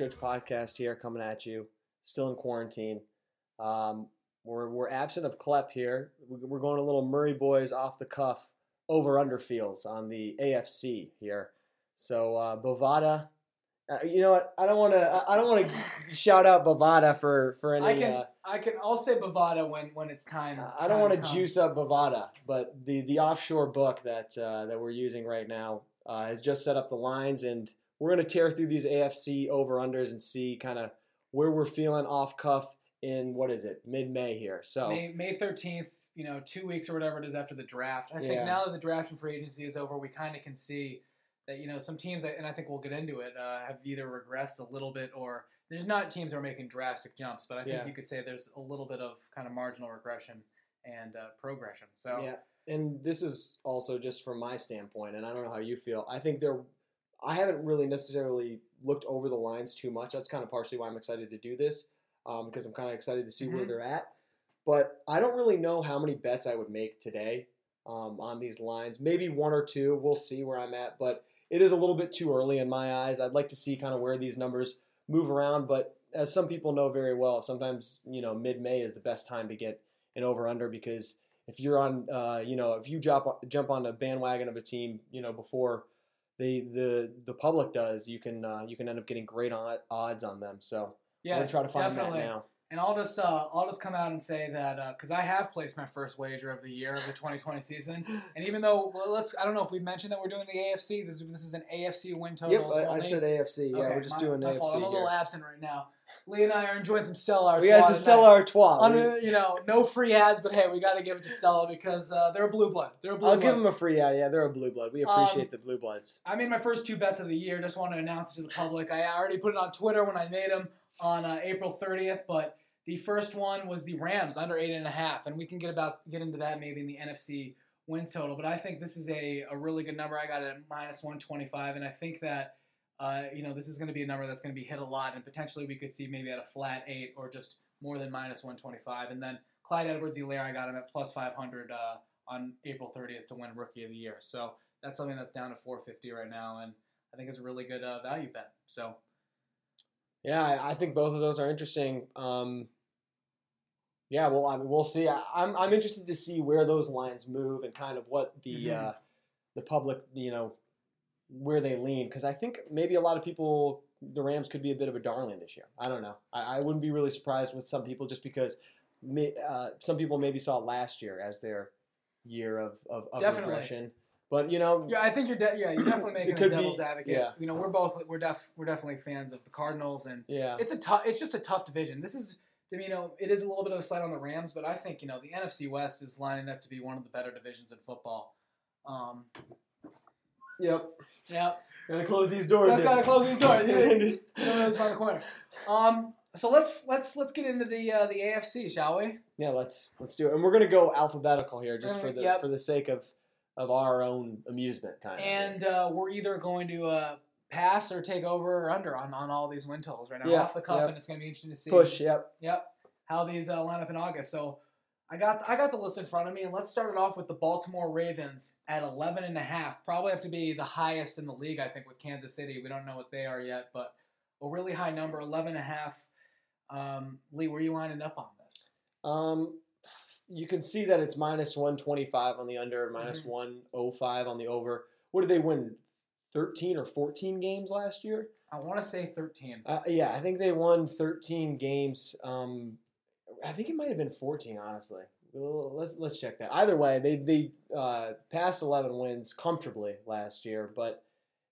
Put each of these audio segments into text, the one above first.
ladies and gentlemen. Backjudge podcast here, coming at you. Still in quarantine. Um, we're we're absent of Klepp here. We- We're going a little Murray boys off the cuff over under feels on the AFC here. So uh, Bovada, uh, you know what? I don't want to. I don't want to shout out Bovada for for any. I can, uh, I can, I'll say Bovada when when it's time. I don't want to juice up Bovada, but the the offshore book that uh, that we're using right now uh, has just set up the lines, and we're going to tear through these AFC over unders and see kind of where we're feeling off cuff in what is it mid May here. So May May thirteenth. You know, two weeks or whatever it is after the draft. I think now that the draft and free agency is over, we kind of can see that you know some teams, and I think we'll get into it, uh, have either regressed a little bit or there's not teams that are making drastic jumps, but I think Yeah. you could say there's a little bit of kind of marginal regression and uh, progression. So yeah, and this is also just from my standpoint, and I don't know how you feel. I think there, I haven't really necessarily looked over the lines too much. That's kind of partially why I'm excited to do this, because I'm kind of excited to see where Mhm. they're at. But I don't really know how many bets I would make today um, on these lines. Maybe one or two. We'll see where I'm at, but it is a little bit too early in my eyes. I'd like to see kind of where these numbers move around, but as some people know very well, sometimes you know mid-May is the best time to get an over/under because if you're on, uh, you know, if you jump jump on a bandwagon of a team, you know, before the the the public does, you can uh, you can end up getting great odds on them. So yeah, try to find definitely. that now. And I'll just uh, I'll just come out and say that because I have placed my first wager of the year of the 2020 season, and even though well, let's I don't know if we mentioned that we're doing the AFC. This this is an AFC win total. Yep, I, I said AFC. Yeah, Okay, we're just my- doing my fault. I'm a little here. absent right now. Lee and I are enjoying some Stella. We got to sell our twat. Under, you know, no free ads, but hey, we got to give it to Stella because uh, they're a blue blood. They're a blue blood. I'll blood. give them a free ad. Yeah, they're a blue blood. We appreciate Um, the blue bloods. I made my first two bets of the year. Just want to announce it to the public. I already put it on Twitter when I made them on uh, April 30th, but the first one was the Rams under eight and a half, and we can get about get into that maybe in the NFC wins total. But I think this is a, a really good number. I got it at minus 125, and I think that uh, you know this is going to be a number that's going to be hit a lot, and potentially we could see maybe at a flat eight or just more than minus 125. And then Clyde Edwards-Helaire, I got him at plus 500 uh, on April 30th to win Rookie of the Year. So that's something that's down to 450 right now, and I think it's a really good uh, value bet. So Yeah, I, think both of those are interesting. Um, yeah, well, I mean, we'll see. I, I'm I'm interested to see where those lines move and kind of what the Mhm. uh, the public, you know, where they lean because I think maybe a lot of people the Rams could be a bit of a darling this year. I don't know. I, I wouldn't be really surprised with some people just because uh, some people maybe saw last year as their year of of, of Definitely. regression. But you know, yeah, I think you're de- yeah you're definitely making a be- devil's advocate. yeah. You know, we're both we're def we're definitely fans of the Cardinals, and yeah, it's a tough it's just a tough division. This is you know it is a little bit of a slight on the Rams, but I think you know the NFC West is lining up to be one of the better divisions in football. Um, yep. Yep. Gotta close these doors. I've in. got to close these doors. You know, you know it's around the corner. Um, so let's let's let's get into the uh, the AFC, shall we? Yeah, let's let's do it, and we're gonna go alphabetical here, just for the Yep. for the sake of of our own amusement, kind of. And uh, we're either going to uh, pass or take over or under on, on all these win totals right now. Yeah, Off the cuff, yep. and it's going to be interesting to see. push. Yep. Yep. How these uh, line up in August. So I got I got the list in front of me, and let's start it off with the Baltimore Ravens at 11 and a half. Probably have to be the highest in the league, I think, with Kansas City. We don't know what they are yet, but a really high number, 11 and a half. Um, Lee, where are you lining up on this? Um, you can see that it's minus one twenty five on the under, minus Mhm. one oh five on the over. What did they win? Thirteen or fourteen games last year? I want to say 13. Uh, yeah, I think they won thirteen games. Um, I think it might have been fourteen, honestly. Well, Let's let's check that. Either way, they they uh, passed eleven wins comfortably last year, but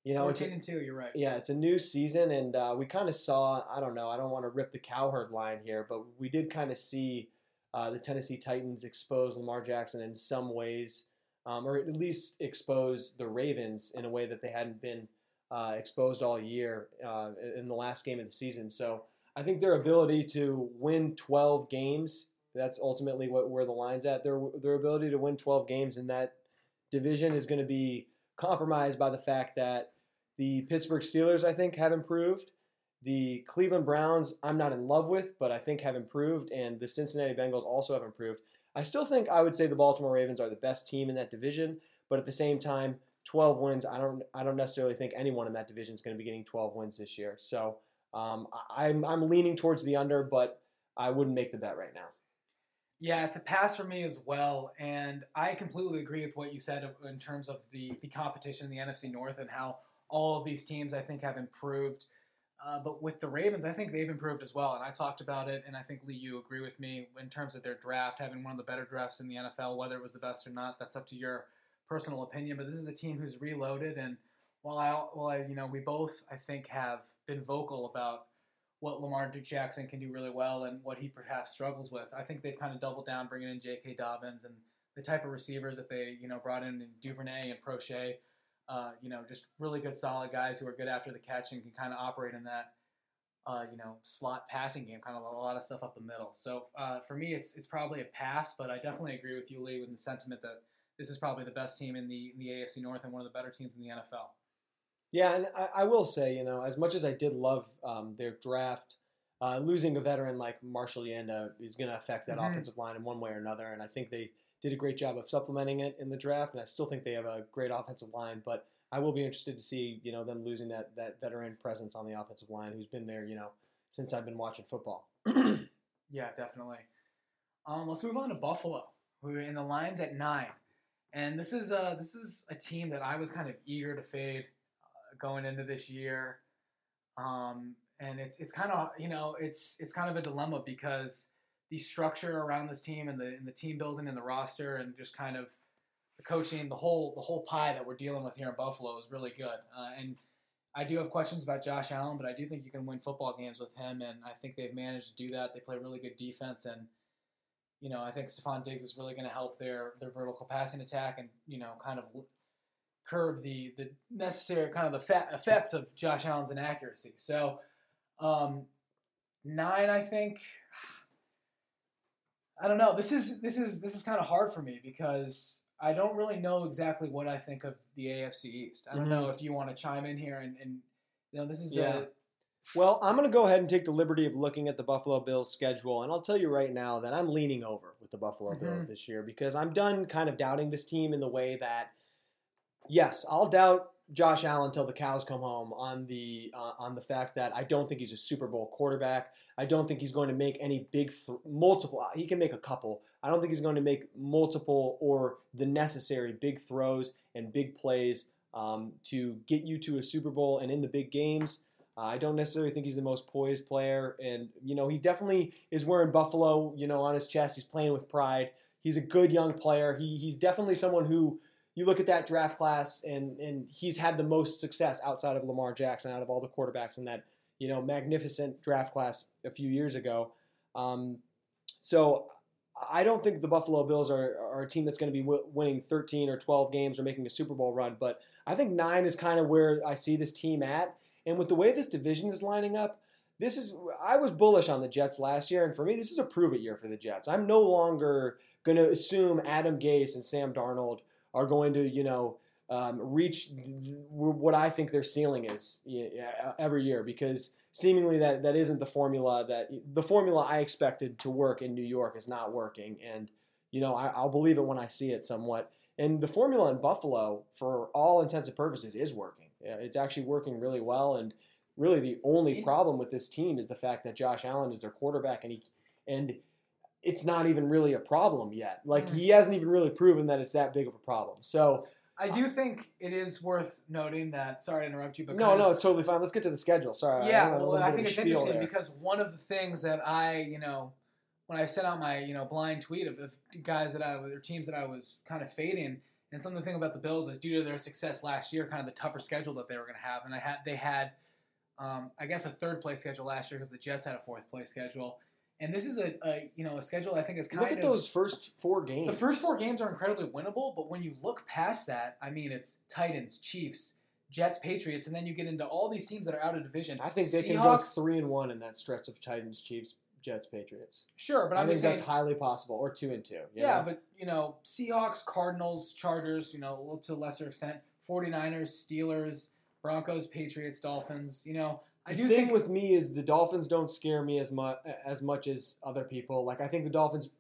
you know it's 14 and 2, you're right. Yeah, it's a new season, and uh, we kind of saw. I don't know. I don't want to rip the cowherd line here, but we did kind of see uh, the Tennessee Titans expose Lamar Jackson in some ways, um, or at least expose the Ravens in a way that they hadn't been uh, exposed all year uh, in the last game of the season. So I think their ability to win 12 games. That's ultimately what where the line's at. Their their ability to win 12 games in that division is going to be compromised by the fact that the Pittsburgh Steelers, I think, have improved. The Cleveland Browns, I'm not in love with, but I think have improved, and the Cincinnati Bengals also have improved. I still think I would say the Baltimore Ravens are the best team in that division, but at the same time, 12 wins. I don't I don't necessarily think anyone in that division is going to be getting 12 wins this year. So um, I'm I'm leaning towards the under, but I wouldn't make the bet right now. Yeah, it's a pass for me as well, and I completely agree with what you said in terms of the the competition in the NFC North and how all of these teams I think have improved. Uh, but with the Ravens, I think they've improved as well, and I talked about it, and I think Lee, you agree with me in terms of their draft having one of the better drafts in the NFL. Whether it was the best or not, that's up to your personal opinion. But this is a team who's reloaded, and while I, while I, you know, we both I think have been vocal about what Lamar Jackson can do really well and what he perhaps struggles with. I think they've kind of doubled down, bringing in J.K. Dobbins and the type of receivers that they, you know, brought in in Duvernay and Proche. Uh, you know, just really good, solid guys who are good after the catch and can kind of operate in that, uh, you know, slot passing game, kind of a lot of stuff up the middle. So uh, for me, it's it's probably a pass, but I definitely agree with you, Lee, with the sentiment that this is probably the best team in the in the AFC North and one of the better teams in the NFL. Yeah, and I, I will say, you know, as much as I did love um, their draft, uh, losing a veteran like Marshall Yanda is going to affect that Mhm. offensive line in one way or another. And I think they did a great job of supplementing it in the draft, and I still think they have a great offensive line. But I will be interested to see, you know, them losing that that veteran presence on the offensive line, who's been there, you know, since I've been watching football. Yeah, definitely. Um, let's move on to Buffalo, We're in the lines at nine, and this is uh this is a team that I was kind of eager to fade going into this year, um, and it's it's kind of you know it's it's kind of a dilemma because the structure around this team and the and the team building and the roster and just kind of the coaching, the whole the whole pie that we're dealing with here in Buffalo is really good, uh, and I do have questions about Josh Allen, but I do think you can win football games with him, and I think they've managed to do that. They play really good defense, and you know I think Stefon Diggs is really going to help their their vertical passing attack, and you know kind of curb the the necessary kind of the fa- effects of Josh Allen's inaccuracy. So um, nine, I think. I don't know. This is this is this is kind of hard for me because I don't really know exactly what I think of the AFC East. I don't know if you want to chime in here and, and you know this is Yeah. a, Well, I'm going to go ahead and take the liberty of looking at the Buffalo Bills schedule, and I'll tell you right now that I'm leaning over with the Buffalo Bills Mhm. this year because I'm done kind of doubting this team in the way that, yes, I'll doubt Josh Allen until the cows come home on the uh, on the fact that I don't think he's a Super Bowl quarterback. I don't think he's going to make any big th- multiple. He can make a couple. I don't think he's going to make multiple or the necessary big throws and big plays um, to get you to a Super Bowl and in the big games. Uh, I don't necessarily think he's the most poised player, and you know he definitely is wearing Buffalo, you know, on his chest. He's playing with pride. He's a good young player. He, he's definitely someone who you look at that draft class, and and he's had the most success outside of Lamar Jackson, out of all the quarterbacks in that you know magnificent draft class a few years ago. Um, so I don't think the Buffalo Bills are, are a team that's going to be w- winning 13 or 12 games or making a Super Bowl run, but I think nine is kind of where I see this team at. And with the way this division is lining up, this is I was bullish on the Jets last year, and for me, this is a prove it year for the Jets. I'm no longer going to assume Adam Gase and Sam Darnold are going to, you know, um, reach what I think their ceiling is y- every year because seemingly that that isn't the formula that the formula I expected to work in New York is not working, and you know I, I'll believe it when I see it somewhat. And the formula in Buffalo, for all intents and purposes, is working. Yeah, It's actually working really well, and really the only problem with this team is the fact that Josh Allen is their quarterback, and he and it's not even really a problem yet. Like Mm. he hasn't even really proven that it's that big of a problem. So I do think it is worth noting that. Sorry to interrupt you, but no, of- no, it's totally fine. Let's get to the schedule. Sorry. Yeah, a well, I think it's interesting there. because one of the things that I, you know, when I sent out my, you know, blind tweet of, of guys that I was or teams that I was kind of fading, and something thing about the Bills is due to their success last year, kind of the tougher schedule that they were going to have, and I had they had, um, I guess, a third place schedule last year because the Jets had a fourth place schedule, and this is a, a you know a schedule I think is kind of Look at of those first four games. the first four games are incredibly winnable, but when you look past that, I mean, it's Titans, Chiefs, Jets, Patriots, and then you get into all these teams that are out of division. I think they can go three and one in that stretch of Titans, Chiefs, Jets, Patriots. Sure, but I I'm think saying, that's highly possible, or two and two. yeah, know? but you know, Seahawks, Cardinals, Chargers, you know, a little to a lesser extent, 49ers, Steelers, Broncos, Patriots, Dolphins. You know, I the do thing think with me is the Dolphins don't scare me as much as much as other people. Like I think the Dolphins.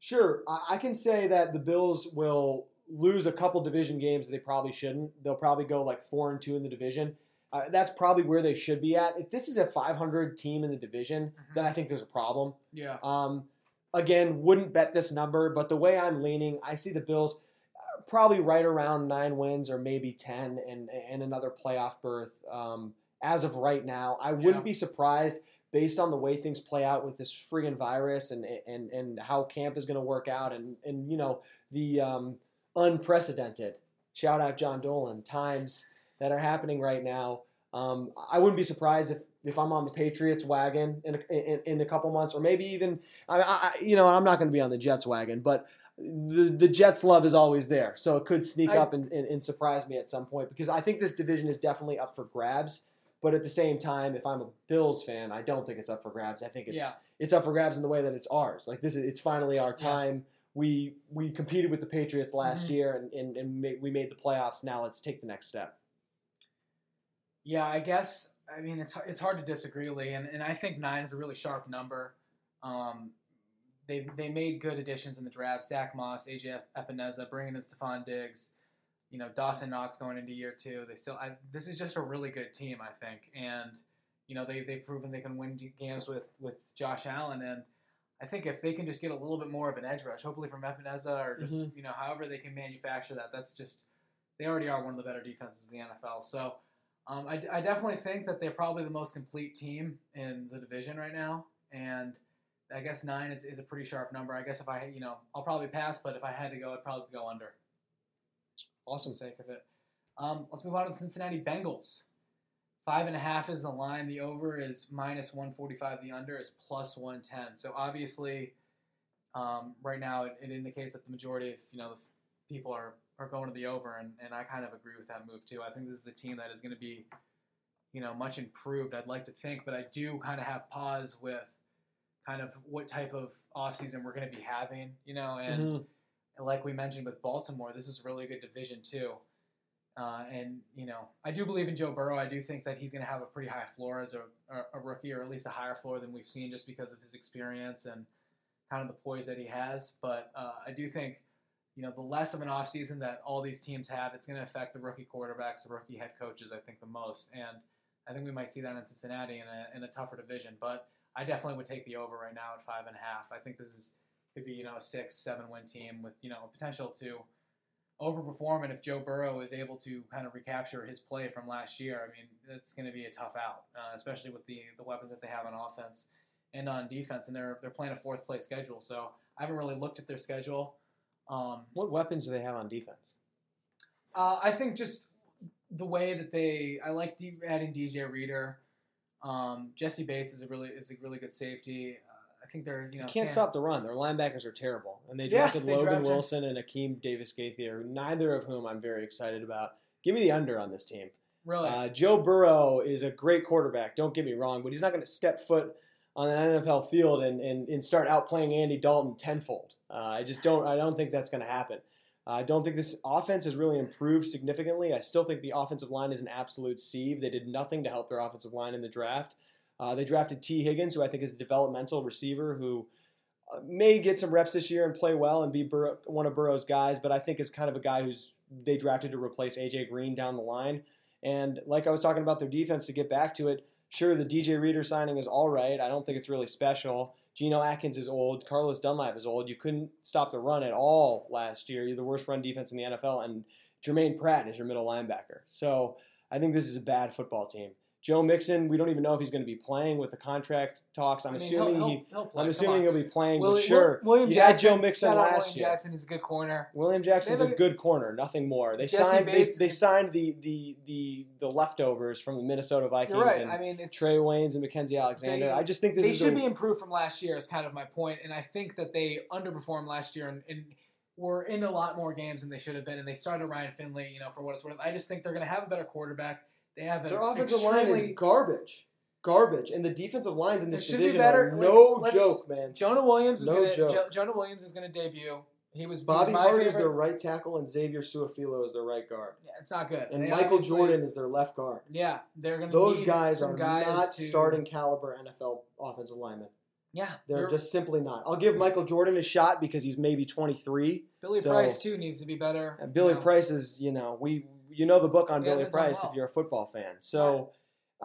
Sure, I, I can say that the Bills will lose a couple division games that they probably shouldn't. They'll probably go like four and two in the division. Uh, that's probably where they should be at. If this is a 500 team in the division, Mhm. then I think there's a problem. Yeah. Um, again, wouldn't bet this number, but the way I'm leaning, I see the Bills uh, probably right around nine wins or maybe 10 and, and another playoff berth um, as of right now. I wouldn't Yeah. be surprised based on the way things play out with this friggin' virus and, and, and how camp is going to work out and, and, you know, the um, unprecedented, shout out John Dolan, times that are happening right now. Um, I wouldn't be surprised if, if I'm on the Patriots wagon in a, in, in a couple months, or maybe even I, I you know I'm not going to be on the Jets wagon, but the the Jets love is always there, so it could sneak I- up and, and, and surprise me at some point because I think this division is definitely up for grabs. But at the same time, if I'm a Bills fan, I don't think it's up for grabs. I think it's Yeah. it's up for grabs in the way that it's ours. Like this is it's finally our Yeah. time. We we competed with the Patriots last Mhm. year and, and, and ma- we made the playoffs. Now let's take the next step. Yeah, I guess. I mean, it's it's hard to disagree, Lee, and, and I think nine is a really sharp number. Um, they they made good additions in the draft. Zach Moss, AJ Epenesa, bringing in Stefon Diggs. You know, Dawson Knox going into year two. They still. I, this is just a really good team, I think, and you know they they've proven they can win games with with Josh Allen, and I think if they can just get a little bit more of an edge rush, hopefully from Epenesa or just Mhm. you know however they can manufacture that, that's just they already are one of the better defenses in the NFL. So. Um, I, I definitely think that they're probably the most complete team in the division right now, and I guess nine is, is a pretty sharp number. I guess if I you know I'll probably pass, but if I had to go, I'd probably go under. Awesome. Sake of it. Um, let's move on to the Cincinnati Bengals. Five and a half is the line. The over is minus one forty five. The under is plus one ten. So obviously, um, right now it, it indicates that the majority of you know people are are going to the over, and, and I kind of agree with that move too. I think this is a team that is going to be, you know, much improved. I'd like to think, but I do kind of have pause with kind of what type of offseason we're going to be having, you know, and, Mhm. And like we mentioned with Baltimore, this is a really good division too. Uh, and you know, I do believe in Joe Burrow. I do think that he's going to have a pretty high floor as a, a, rookie, or at least a higher floor than we've seen, just because of his experience and kind of the poise that he has. But uh, I do think you know, the less of an offseason that all these teams have, it's going to affect the rookie quarterbacks, the rookie head coaches, I think, the most. And I think we might see that in Cincinnati in a, in a tougher division. But I definitely would take the over right now at five and a half. I think this is could be, you know, a six, seven win team with, you know, potential to overperform. And if Joe Burrow is able to kind of recapture his play from last year, I mean, it's going to be a tough out, uh, especially with the, the weapons that they have on offense and on defense. And they're, they're playing a fourth place schedule. So I haven't really looked at their schedule. Um, What weapons do they have on defense? uh, I think just the way that they, I like adding DJ Reader. Um, Jessie Bates is a really is a really good safety. I think they're you know You can't Sam- stop the run. Their linebackers are terrible, and they Yeah, drafted they Logan drafted- Wilson and Akeem Davis Gaither, neither of whom I'm very excited about. Give me the under on this team. really. Uh, Joe Burrow is a great quarterback. Don't get me wrong, but he's not going to step foot on an NFL field and, and, and start outplaying Andy Dalton tenfold. Uh, I just don't. I don't think that's going to happen. Uh, I don't think this offense has really improved significantly. I still think the offensive line is an absolute sieve. They did nothing to help their offensive line in the draft. Uh, they drafted Tee Higgins, who I think is a developmental receiver who uh, may get some reps this year and play well and be Burrow, one of Burrow's guys, but I think is kind of a guy who's they drafted to replace AJ Green down the line. And like I was talking about their defense, to get back to it, sure, the DJ Reader signing is all right. I don't think it's really special. Geno Atkins is old. Carlos Dunlap is old. You couldn't stop the run at all last year. You're the worst run defense in the NFL, and Germaine Pratt is your middle linebacker. So I think this is a bad football team. Joe Mixon, we don't even know if he's going to be playing with the contract talks. I'm I mean, assuming he'll, he. he'll, he'll. I'm assuming he'll be playing, Willi- but sure. Will- William you had Jackson, Joe Mixon last William year. Jackson, he's a good corner. William Jackson's a good corner, nothing more. They Jesse signed they, they signed the, the the the leftovers from the Minnesota Vikings You're right. I mean, Trae Waynes and Mackensie Alexander. They- I just think this they is should a, be improved from last year. Is kind of my point, and I think that they underperformed last year and, and were in a lot more games than they should have been. And they started Ryan Finley, you know, for what it's worth. I just think they're going to have a better quarterback. They have an their offensive line is garbage, garbage, and the defensive lines in this should be division better. are no let's- joke, man. Jonah Williams is No going to joke. jo- Jonah Williams is going to debut. He was he was Bobby my Hart favorite. is their right tackle, and Xavier Su'a-Filo is their right guard, yeah, it's not good. and They Michael obviously- Jordan is their left guard. Yeah, they're going to Those need guys some are guys not to, starting caliber NFL offensive linemen. Yeah, They're you're- just simply not. I'll give Michael Jordan a shot because he's maybe 23. Billy so- Price too needs to be better. And Billy you know. Price is, you know, we you know the book on Billy Price well. if you're a football fan. So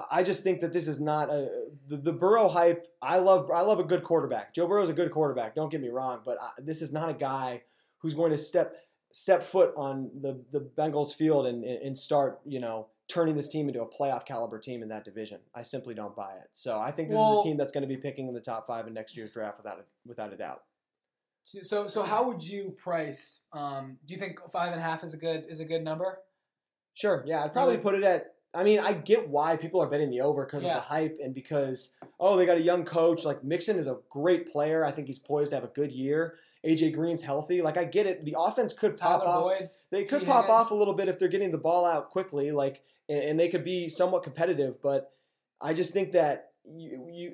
I just think that this is not a the, the Burrow hype. I love I love a good quarterback. Joe Burrow's a good quarterback. Don't get me wrong, but I, this is not a guy who's going to step step foot on the the Bengals field and and start you know turning this team into a playoff caliber team in that division. I simply don't buy it. So I think this is a team that's going to be picking in the top five in next year's draft without a, without a doubt. So so how would you price? Um, do you think five and a half is a good is a good number? Sure. Yeah, I'd probably put it at. I mean, I get why people are betting the over because of the hype and because oh, they got a young coach. Like Mixon is a great player. I think he's poised to have a good year. AJ Green's healthy. Like I get it. The offense could pop Tyler off. Boyd. They could pop off a little bit if they're getting the ball out quickly. Like and, and they could be somewhat competitive. But I just think that you you.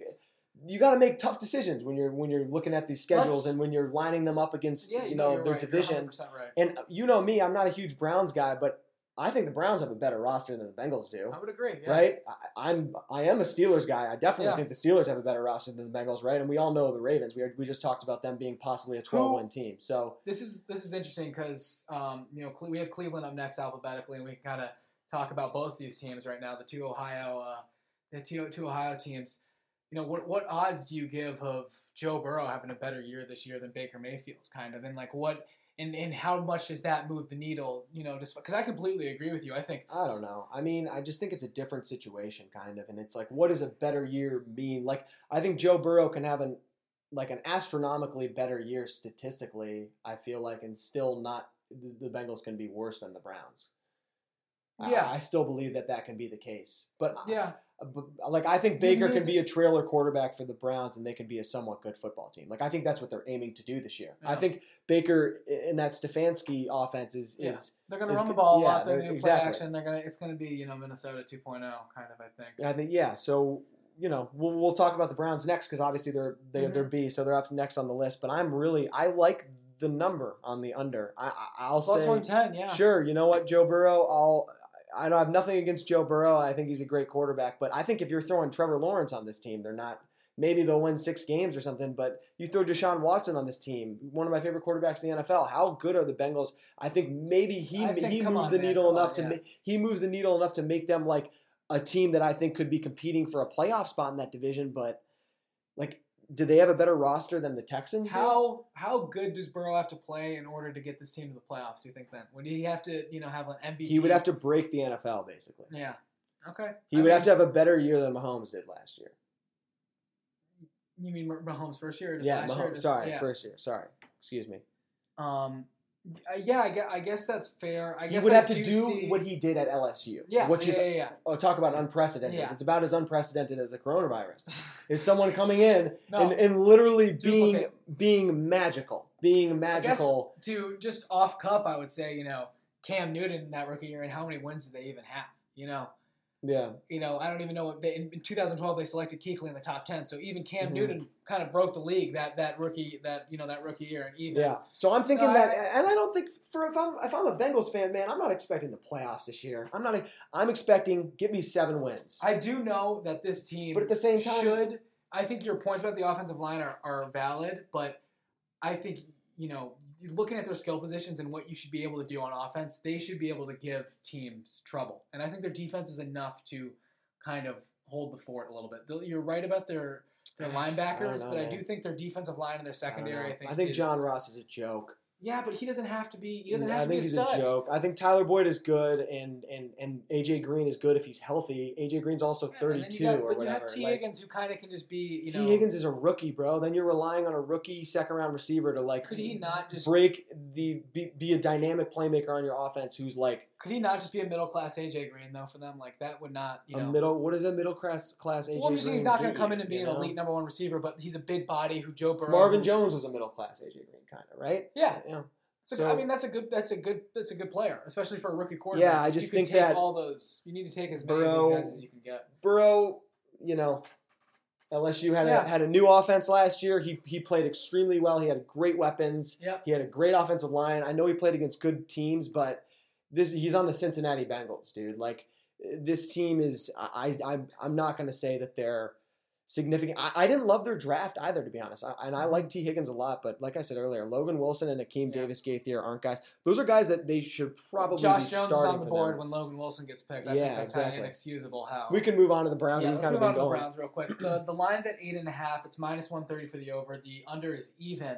You got to make tough decisions when you're when you're looking at these schedules and when you're lining them looking at these schedules Let's- and when you're lining them up against Yeah, you you know you're their right. You're division. 100% right. And you know me, I'm not a huge Browns guy, but I think the Browns have a better roster than the Bengals do. I would agree. Yeah. Right? I, I'm I am a Steelers guy. I definitely Yeah. think the Steelers have a better roster than the Bengals, right? And we all know the Ravens. We, are, we just talked about them being possibly a 12 win team. So This is this is interesting because um, you know we have Cleveland up next alphabetically, and we can kind of talk about both these teams right now. The two Ohio uh, the two, two Ohio teams. You know what what odds do you give of Joe Burrow having a better year this year than Baker Mayfield? Kind of, and like what and and how much does that move the needle? You know, just because I completely agree with you. I think I don't know. I mean, I just think it's a different situation, kind of, and it's like, what does a better year mean? Like, I think Joe Burrow can have an like an astronomically better year statistically. I feel like, and still not the, Bengals can be worse than the Browns. I- Yeah. I, still believe that that can be the case, but yeah, but, like I think Baker can be a trailer quarterback for the Browns, and they can be a somewhat good football team. Like I think that's what they're aiming to do this year. I think Baker in that Stefanski offense is Yeah. is they're gonna run the good- ball a yeah, lot. They're they're- gonna exactly. play action. They're gonna it's gonna be you know Minnesota 2.0 kind of. I think. I think yeah. So you know we'll, we'll talk about the Browns next because obviously they're they, Mhm. they're B, so they're up next on the list. But I'm really I like the number on the under. I, I I'll Plus say 110, yeah. Sure, you know what, Joe Burrow. I'll. I don't have nothing against Joe Burrow. I think he's a great quarterback, but I think if you're throwing Trevor Lawrence on this team, they're not. Maybe they'll win six games or something, but you throw Deshaun Watson on this team, one of my favorite quarterbacks in the NFL. How good are the Bengals? I think maybe he think- he moves on, the man, needle come on, enough to yeah. ma- he moves the needle enough to make them like a team that I think could be competing for a playoff spot in that division. But like, do they have a better roster than the Texans? How how good does Burrow have to play in order to get this team to the playoffs? Do you think then? Would he have to you know have an MVP? he would have to break the NFL basically. Yeah. Okay. He I would mean, have to have a better year than Mahomes did last year. You mean Mah- Mahomes first year? Or just Yeah, last year Mahomes. just- Sorry, Yeah. first year. Sorry, excuse me. Um. Uh, Yeah, I guess, I guess that's fair. I he guess would I have to do see- what he did at LSU, Yeah. which yeah, is yeah, yeah. oh, talk about unprecedented. It's about as unprecedented as the coronavirus. Is someone coming in No. and, and literally being Duplicate. being magical, being I guess magical. to just off cuff, I would say you know Cam Newton that rookie year, and how many wins did they even have? You know, Yeah, you know, I don't even know what they, in, in 2012 they selected Kuechly in the top 10. So even Cam Mhm. Newton kind of broke the league that that rookie that you know that rookie year, and even yeah. So I'm thinking that, I- and I don't think for if I'm if I'm a Bengals fan, man, I'm not expecting the playoffs this year. I'm not. I'm expecting give me seven wins. I do know that this team But at the same time- should. I think your points about the offensive line are, are valid, but I think you know looking at their skill positions and what you should be able to do on offense, they should be able to give teams trouble. And I think their defense is enough to kind of hold the fort a little bit. They'll- You're right about their their linebackers, know, but I do think their defensive line and their secondary. I don't secondary. I think. is- John Ross is a joke. Yeah, but he doesn't have to be. He doesn't have I to think be a he's stud. a joke. I think Tyler Boyd is good, and and and AJ Green is good if he's healthy. AJ Green's also Yeah, and then you 32 got- or but you have Tee Like, Higgins, who kind of can just be. You Tee know, Higgins is a rookie, bro. Then you're relying on a rookie second round receiver to like could he not just break the be, be a dynamic playmaker on your offense who's like Could he not just be a middle class AJ Green though for them? Like that would not, you a know. middle. What is a middle class class AJ? Green? Well, I'm just saying he's not going to come in and be an know? elite number one receiver, but he's a big body who Joe Burrow. Marvin Jones was a middle class AJ Green kind of right. Yeah, Yeah. So- I mean that's a good that's a good that's a good player, especially for a rookie quarterback. Yeah, I You just think take that all those. You need to take as many Burrow- of these guys as you can get. Burrow, you know, LSU had Yeah. a, had a new offense last year. He he played extremely well. He had great weapons. Yep. He had a great offensive line. I know he played against good teams, but this he's on the Cincinnati Bengals, dude. Like this team is I I I'm not going to say that they're significant. I, I didn't love their draft either, to be honest. I, and I like Tee Higgins a lot, but like I said earlier, Logan Wilson and Akeem Yeah. Davis Gaither aren't guys. Those are guys that they should probably Josh be Jones is starting on the board when Logan Wilson gets picked. I Yeah, think that's kind exactly. of inexcusable how. We can move on to the Browns. yeah, let's kind move of on to the. Browns real quick. The the line's at eight and a half. It's minus one thirty for the over. The under is even.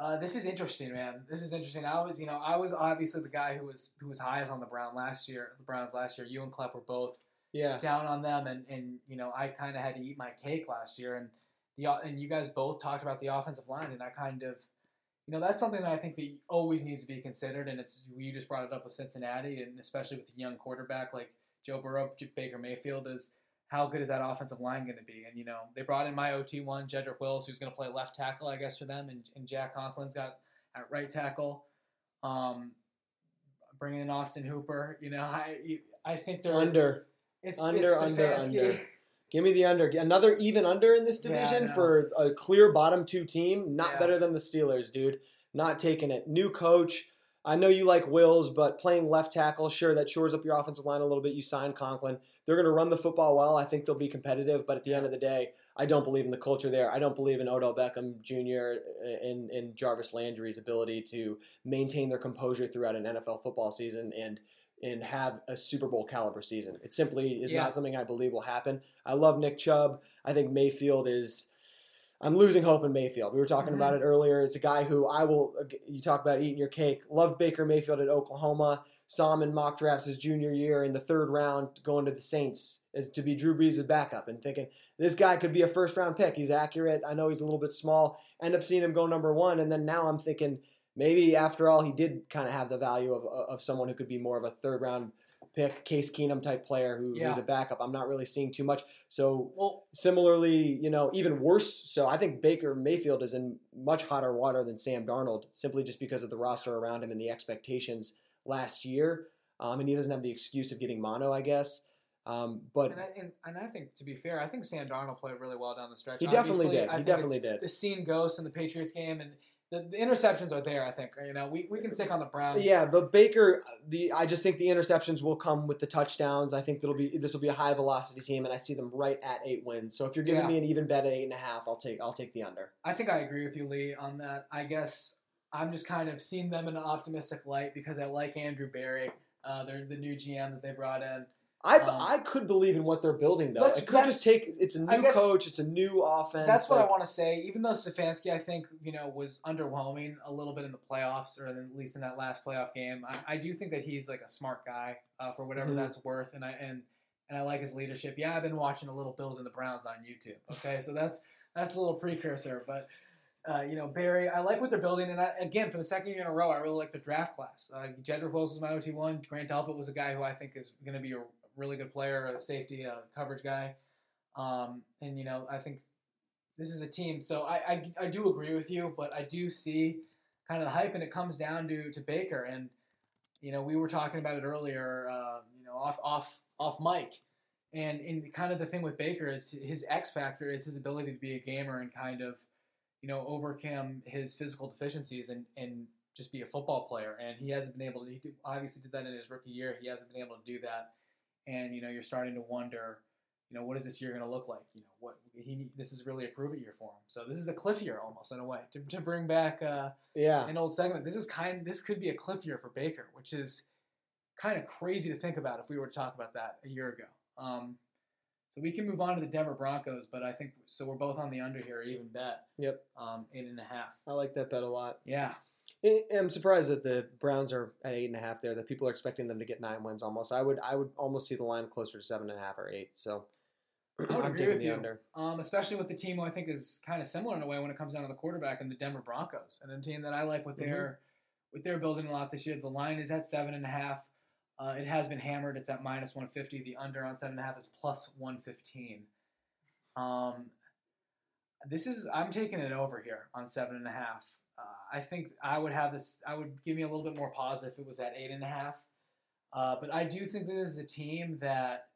Uh, this is interesting, man. This is interesting. I was, you know, I was obviously the guy who was who was highest on the Brown last year. The Browns last year. You and Klepp were both Yeah. down on them, and and you know, I kind of had to eat my cake last year, and the and you guys both talked about the offensive line, and I kind of, you know, that's something that I think that always needs to be considered, and it's you just brought it up with Cincinnati, and especially with a young quarterback like Joe Burrow, Baker Mayfield is. How good is that offensive line going to be? And you know, they brought in my OT one, Jedrick Wills, who's going to play left tackle, I guess, for them, and, and Jack Conklin's got at right tackle. Um, bringing in Austin Hooper, you know, I I think they're Under. It's Under, it's under, under. Give me the under. Another even under in this division know. for a clear bottom two team. Not Yeah. better than the Steelers, dude. Not taking it. New coach. I know you like Wills, but playing left tackle, sure, that shores up your offensive line a little bit. You sign Conklin. They're going to run the football well. I think they'll be competitive, but at the end of the day, I don't believe in the culture there. I don't believe in Odell Beckham Jr. and, and Jarvis Landry's ability to maintain their composure throughout an NFL football season and and have a Super Bowl caliber season. It simply is Yeah. not something I believe will happen. I love Nick Chubb. I think Mayfield is. I'm losing hope in Mayfield. We were talking about Mm-hmm. it earlier. It's a guy who I will. You talk about eating your cake. Loved Baker Mayfield at Oklahoma. Saw him in mock drafts his junior year in the third round, going to the Saints as to be Drew Brees' backup, and thinking this guy could be a first round pick. He's accurate. I know he's a little bit small. End up seeing him go number one, and then now I'm thinking maybe after all he did kind of have the value of of someone who could be more of a third round pick, Case Keenum type player who, Yeah. who's a backup. I'm not really seeing too much. So Well, similarly, you know, even worse. So I think Baker Mayfield is in much hotter water than Sam Darnold, simply just because of the roster around him and the expectations last year. Um, and he doesn't have the excuse of getting mono, I guess. Um, but and I, and, and I think to be fair, I think Sam Darnold played really well down the stretch. He definitely Obviously, did. He definitely did. The scene ghosts in the Patriots game, and the, the interceptions are there. I think you know we, we can stick on the Browns. yeah, but Baker, the I just think the interceptions will come with the touchdowns. I think that'll be this will be a high velocity team, and I see them right at eight wins. So if you're giving Yeah. me an even bet at eight and a half, I'll take I'll take the under. I think I agree with you, Lee, on that. I guess I'm just kind of seeing them in an optimistic light because I like Andrew Berry. Uh, they're the new GM that they brought in. I, Um, I could believe in what they're building though. Let's- It could just take. It's a new guess- coach. It's a new offense. That's what I want to say. Even though Stefanski, I think, you know, was underwhelming a little bit in the playoffs, or at least in that last playoff game, I, I do think that he's like a smart guy uh, for whatever Mhm. that's worth, and I and and I like his leadership. Yeah, I've been watching a little build in the Browns on YouTube. Okay, so that's that's a little precursor, but. Uh, you know Berry, I like what they're building, and I, again, for the second year in a row, I really like the draft class. Uh, Jedrick Wills is my OT one. Grant Delpit was a guy who I think is going to be a really good player, a safety, uh, coverage guy. Um, and you know, I think this is a team. So I, I, I do agree with you, but I do see kind of the hype, and it comes down to, to Baker. And you know, we were talking about it earlier. Uh, you know, off off off mic, and in kind of the thing with Baker is his X factor is his ability to be a gamer and kind of you know overcome his physical deficiencies and and just be a football player. And he hasn't been able to. He obviously did that in his rookie year. He hasn't been able to do that. And you know, you're starting to wonder you know, what is this year going to look like? You know, what he this is really a prove it year for him. So this is a cliff year almost in a way to, to bring back uh, Yeah. an old segment. This is kind this could be a cliff year for Baker, which is kind of crazy to think about if we were to talk about that a year ago. Um, so we can move on to the Denver Broncos, but I think so. We're both on the under here, even bet. Yep. Um, eight and a half. I like that bet a lot. Yeah. I- I'm surprised that the Browns are at eight and a half there. That people are expecting them to get nine wins almost. I would I would almost see the line closer to seven and a half or eight. So I would I'm agree taking with the you. under. Um, especially with the team who I think is kind of similar in a way when it comes down to the quarterback and the Denver Broncos, and a team that I like with Mm-hmm. they're what they're building a lot this year. The line is at seven and a half. Uh, it has been hammered. It's at minus one fifty. The under on seven and a half is plus one fifteen. Um, this is I'm taking it over here on seven and a half. I think I would have this. I would give me a little bit more pause if it was at eight and a half. Uh, but I do think this is a team that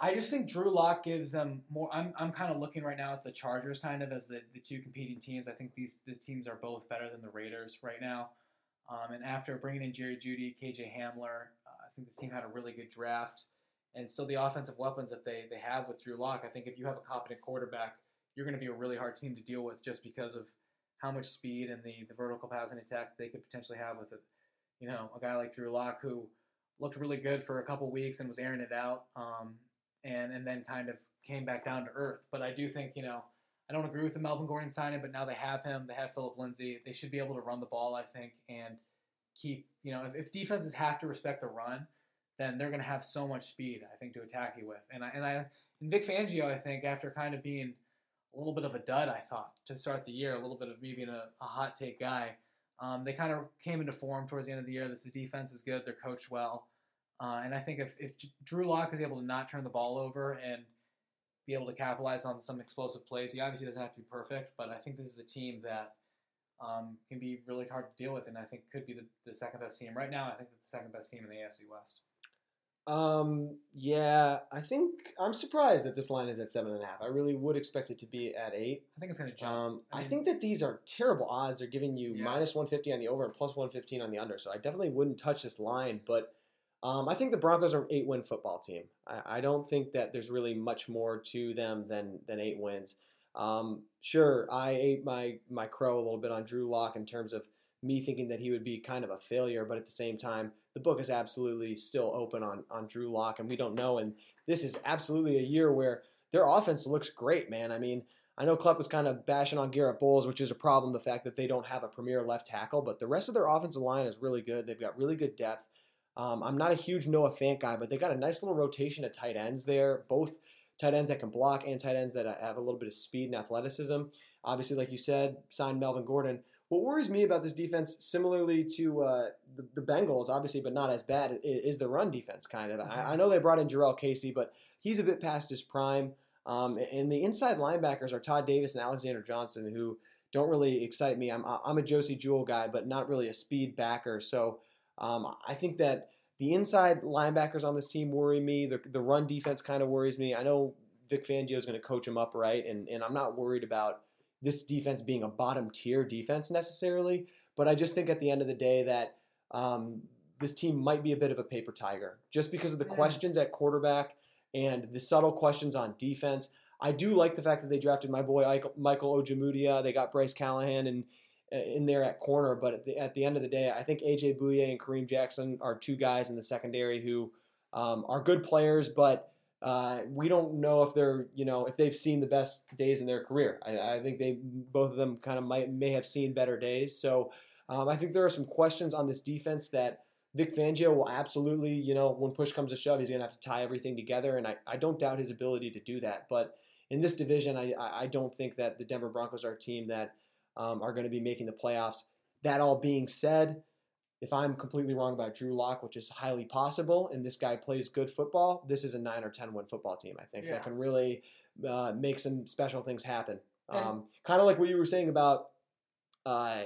I just think Drew Lock gives them more. I'm, I'm kind of looking right now at the Chargers kind of as the, the two competing teams. I think these these teams are both better than the Raiders right now. Um, and after bringing in Jerry Jeudy, KJ Hamler, uh, I think this team had a really good draft. and still the offensive weapons that they they have with Drew Lock. I think if you have a competent quarterback, you're going to be a really hard team to deal with just because of how much speed and the the vertical passing attack they could potentially have with it. You know, a guy like Drew Lock who looked really good for a couple weeks and was airing it out, um, and and then kind of came back down to earth. But I do think you know. I don't agree with the Melvin Gordon signing, but now they have him. They have Phillip Lindsay. They should be able to run the ball, I think, and keep, you know, if, if defenses have to respect the run, then they're going to have so much speed, I think, to attack you with. And I, and I, and Vic Fangio, I think, after kind of being a little bit of a dud, I thought, to start the year, a little bit of me being a, a hot take guy, um, they kind of came into form towards the end of the year. This defense is good. They're coached well. Uh, and I think if, if Drew Lock is able to not turn the ball over and be able to capitalize on some explosive plays. He obviously doesn't have to be perfect, but I think this is a team that um, can be really hard to deal with, and I think could be the, the second best team right now. I think the second best team in the AFC West. Um. Yeah, I think I'm surprised that this line is at seven and a half. I really would expect it to be at eight. I think it's going to jump. Um, I, I think that these are terrible odds. They're giving you Yeah. minus 150 on the over and plus 115 on the under. So I definitely wouldn't touch this line. But um, I think the Broncos are an eight win football team. I, I don't think that there's really much more to them than than eight wins. Um, sure, I ate my my crow a little bit on Drew Lock in terms of me thinking that he would be kind of a failure, but at the same time, the book is absolutely still open on on Drew Lock, and we don't know. And this is absolutely a year where their offense looks great, man. I mean, I know Klepp was kind of bashing on Garett Bolles, which is a problem, the fact that they don't have a premier left tackle, but the rest of their offensive line is really good. They've got really good depth. Um, I'm not a huge Noah Fant guy, but they got a nice little rotation of tight ends there, both tight ends that can block and tight ends that have a little bit of speed and athleticism. Obviously, like you said, signed Melvin Gordon. What worries me about this defense, similarly to uh, the, the Bengals, obviously, but not as bad, is the run defense. Kind of. I, I know they brought in Jurrell Casey, but he's a bit past his prime. Um, and the inside linebackers are Todd Davis and Alexander Johnson, who don't really excite me. I'm I'm a Josey Jewell guy, but not really a speed backer. So um, I think that the inside linebackers on this team worry me. The, the run defense kind of worries me. I know Vic Fangio is going to coach him up right, and, and I'm not worried about this defense being a bottom tier defense necessarily. But I just think at the end of the day that um, this team might be a bit of a paper tiger just because of the Yeah. questions at quarterback and the subtle questions on defense. I do like the fact that they drafted my boy Michael Ojemudia. They got Bryce Callahan and in there at corner, but at the, at the end of the day, I think AJ Bouye and Kareem Jackson are two guys in the secondary who um, are good players, but uh, we don't know if they're you know if they've seen the best days in their career. I, I think they both of them kind of might may have seen better days. So um, I think there are some questions on this defense that Vic Fangio will absolutely you know when push comes to shove, he's gonna have to tie everything together, and I, I don't doubt his ability to do that. But in this division, I, I I don't think that the Denver Broncos are a team that um, are going to be making the playoffs. That all being said, if I'm completely wrong about Drew Lock, which is highly possible, and this guy plays good football, this is a nine or ten win football team. I think Yeah. that can really uh, make some special things happen. Um, kind of like what you were saying about uh,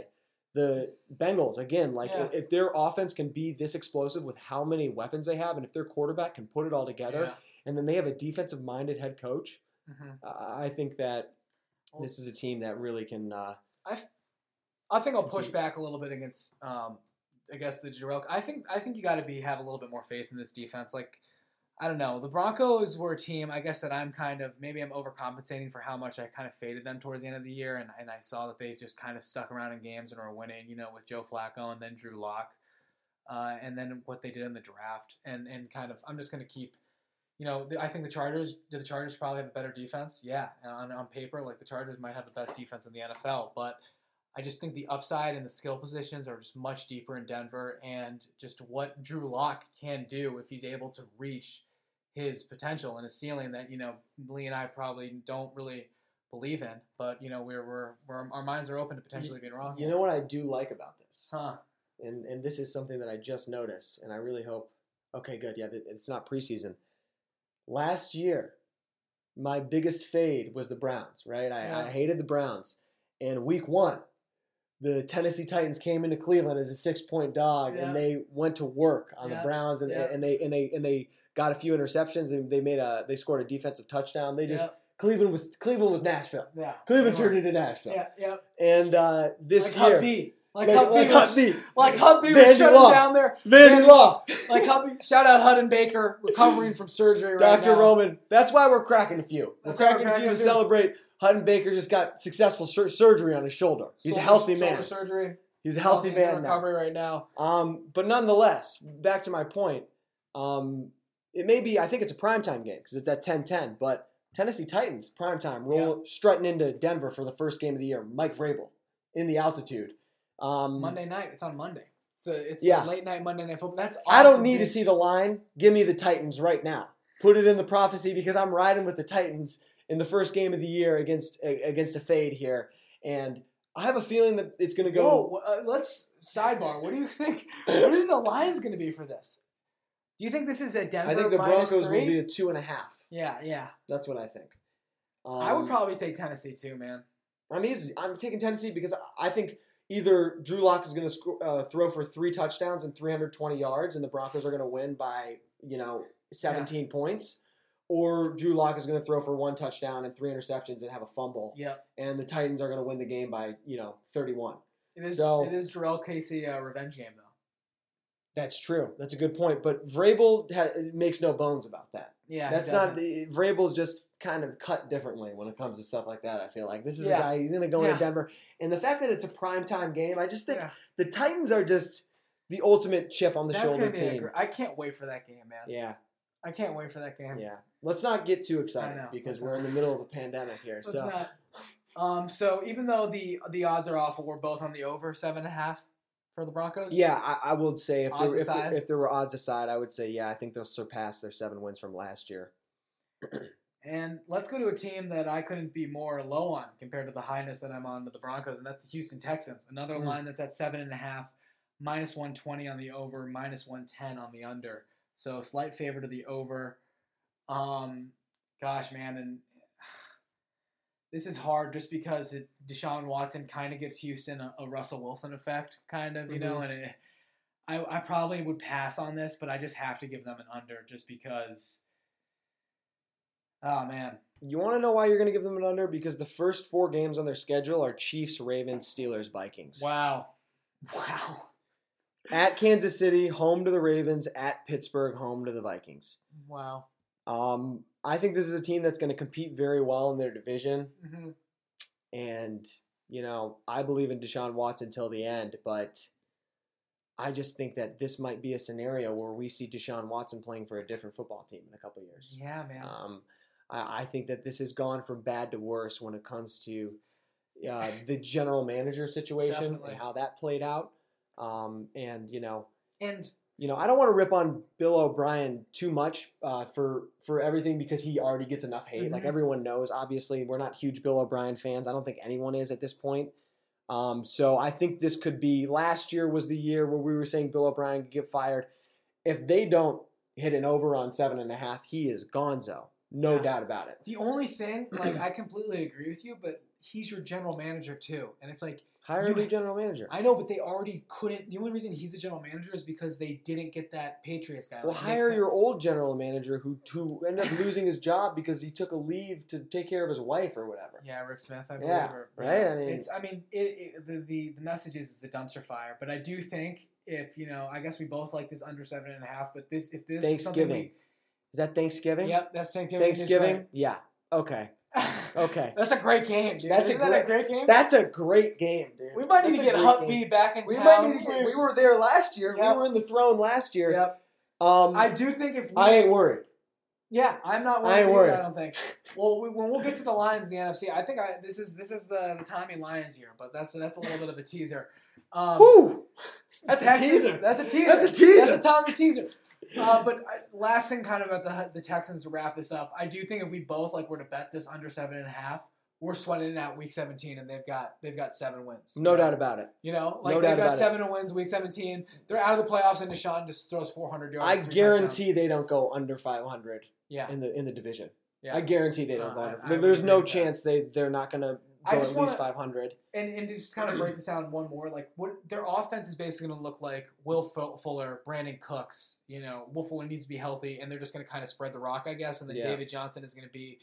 the Bengals. Again, like Yeah. if, their offense can be this explosive with how many weapons they have, and if their quarterback can put it all together, and then they have a defensive minded head coach, Yeah. Mhm. uh, I think that this is a team that really can. Uh, I think I'll push back a little bit against, um, I guess the Jurrell. I think I think you got to be have a little bit more faith in this defense. Like, I don't know, the Broncos were a team. I guess that I'm kind of maybe I'm overcompensating for how much I kind of faded them towards the end of the year, and, and I saw that they just kind of stuck around in games and were winning. You know, with Joe Flacco and then Drew Lock, uh, and then what they did in the draft, and and kind of I'm just going to keep. You know, I think the Chargers. Do the Chargers probably have a better defense? Yeah, on, on paper, like the Chargers might have the best defense in the NFL, but I just think the upside and the skill positions are just much deeper in Denver, and just what Drew Lock can do if he's able to reach his potential and his ceiling that you know Lee and I probably don't really believe in, but you know we're we're, we're our minds are open to potentially being wrong. you know what I do like about this, huh? and and this is something that I just noticed, and I really hope. Okay, good. Yeah, it's not preseason. Last year, my biggest fade was the Browns. Right, I, I hated the Browns, and week one, the Tennessee Titans came into Cleveland as a six point dog, Yeah. and they went to work on Yeah. the Browns, and, Yeah. and they and they and they got a few interceptions. They, they made a they scored a defensive touchdown. They just Cleveland was Cleveland was Nashville. yeah. Cleveland turned into Nashville. Yeah, yeah. And uh, this like year, Like, Like, Hubby like was, Hubby. like Hubby was Vandy shutting Law. down there. Vandy Vandy- Law. Like Hubby, shout out Hutton Baker recovering from surgery right Dr. now. Roman. That's why we're cracking a few. We're That's we're cracking a few to celebrate. Hutton Baker just got successful sur- surgery on his shoulder. He's a Shoulder- healthy shoulder man. Surgery. He's a healthy He's in man now. recovery right now. Um, but nonetheless, back to my point. Um, it may be, I think it's a primetime game because it's at 10-10, but Tennessee Titans, primetime, roll strutting into Denver for the first game of the year. Mike Vrabel in the altitude. Um, Monday night. It's on Monday. So it's Yeah. late night Monday night football. That's I don't awesome, need to see the line. Give me the Titans right now. Put it in the prophecy because I'm riding with the Titans in the first game of the year against against a fade here, and I have a feeling that it's going to go. Whoa, uh, let's sidebar. What do you think? What are the lines going to be for this? Do you think this is a Denver I think the Broncos three? will be a two and a half. Yeah, yeah. That's what I think. Um, I would probably take Tennessee too, man. I'm easy. I'm taking Tennessee because I think either Drew Lock is going to sc- uh, throw for three touchdowns and 320 yards, and the Broncos are going to win by you know 17 points, or Drew Lock is going to throw for one touchdown and three interceptions and have a fumble, Yep. and the Titans are going to win the game by you know 31. It is. So- it is Jurrell Casey uh, revenge game though. That's true. That's a good point. But Vrabel ha- makes no bones about that. Yeah, That's not the Vrabel's just kind of cut differently when it comes to stuff like that. I feel like this is Yeah. a guy he's going to go Yeah. into Denver, and the fact that it's a primetime game, I just think Yeah. the Titans are just the ultimate chip on the That's shoulder team. gr- I can't wait for that game, man. yeah, I can't wait for that game. yeah. Let's not get too excited know. because we're in the middle of a pandemic here. Let's so not. Um. So even though the the odds are awful, we're both on the over seven and a half for the Broncos. yeah, I, I would say if there, if, aside? if there were odds aside, I would say yeah, I think they'll surpass their seven wins from last year. And let's go to a team that I couldn't be more low on compared to the highness that I'm on with the Broncos, and that's the Houston Texans. Another Mm. line that's at seven and a half, minus one twenty on the over, minus one ten on the under. So slight favor to the over. Um, gosh, man, and this is hard just because it, Deshaun Watson kind of gives Houston a, a Russell Wilson effect, kind of, you know, and it, I, I probably would pass on this, but I just have to give them an under just because. Oh man, You want to know why you're going to give them an under? Because the first four games on their schedule are Chiefs, Ravens, Steelers, Vikings. Wow. Wow. At Kansas City, home to the Ravens. At Pittsburgh, home to the Vikings. Wow. Um, I think this is a team that's going to compete very well in their division. hmm And, you know, I believe in Deshaun Watson till the end, but I just think that this might be a scenario where we see Deshaun Watson playing for a different football team in a couple years. Yeah, man. Um, I, I think that this has gone from bad to worse when it comes to uh, the general manager situation Definitely. and how that played out. Um, and you know, and you know, I don't want to rip on Bill O'Brien too much uh, for for everything because he already gets enough hate. Like Mhm. everyone knows, obviously, we're not huge Bill O'Brien fans. I don't think anyone is at this point. Um, so I think this could be. Last year was the year where we were saying Bill O'Brien could get fired. If they don't hit an over on seven and a half, he is gonzo. No Yeah. doubt about it. the only thing, like, I completely agree with you, but he's your general manager too, and it's like Hire You- a new general manager. I know, but they already couldn't. The only reason he's the general manager is because they didn't get that Patriots guy. Well, Like, hire your old general manager who who ended up losing his job because he took a leave to take care of his wife or whatever. Yeah, Rick Smith. I believe. Yeah, or- right? I mean- it's. I mean, it, it, the, the the message is it's a dumpster fire, but I do think if you know, I guess we both like this under seven and a half, but this if this is something Thanksgiving. Is that Thanksgiving? we, yep, that's Thanksgiving. is Thanksgiving? Yeah. Okay. Okay. that's a great game, dude. That's a Isn't that great- a great game. That's a great game, dude. we might need That's to get Hut. B back in We town. might need to get. We were there last year. Yep. We were in the throne last year. Yep. Um, I do think if we, I ain't worried. Yeah, I'm not worried. I ain't either, worried. I don't think. Well, we, when we'll get to the Lions in the NFC, I think I this is this is the, the Tommy Lions year, but that's that's a little bit of a teaser. Um, Woo! That's a teaser. That's a teaser. That's a teaser. That's a Tommy teaser. Uh, but I, last thing, kind of about the the Texans to wrap this up, I do think if we both like were to bet this under seven and a half, we're sweating it out week 17, and they've got they've got seven wins. No doubt about it. You know, like No they've got about it. seven wins week 17. They're out of the playoffs, and Deshaun just throws 400 yards. I three touchdowns. guarantee they don't go under 500 Yeah. in the in the division. Yeah. I guarantee they don't Uh, go under. I would There's no with that. chance they they're not going to I just at least wanna- 500. And, and just kind of break this down one more, like what their offense is basically going to look like: Will Fuller, Brandin Cooks. You know, Will Fuller needs to be healthy, and they're just going to kind of spread the rock, I guess. And then Yeah. David Johnson is going to be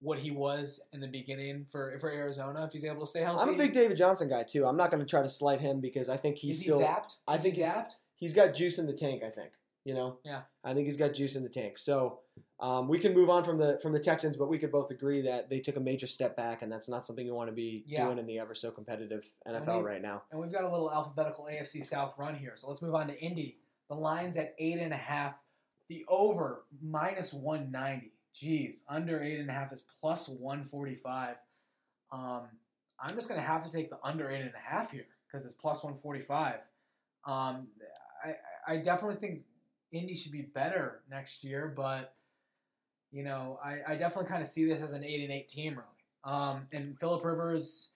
what he was in the beginning for for Arizona if he's able to stay healthy. I'm a big David Johnson guy too. I'm not going to try to slight him because I think he's Is still. he zapped? I think he he's- zapped. he's got juice in the tank. I think you know. Yeah. I think he's got juice in the tank. So um, we can move on from the from the Texans, but we could both agree that they took a major step back, and that's not something you want to be Yeah. doing in the ever so competitive NFL right now. And we've got a little alphabetical AFC South run here. So let's move on to Indy. The line's at eight and a half. The over minus one ninety. Jeez, under eight and a half is plus one forty five. Um, I'm just gonna have to take the under eight and a half here because it's plus one forty five. Um, I I definitely think Indy should be better next year, but you know I, I definitely kind of see this as an eight and eight team really. Um, and Philip Rivers.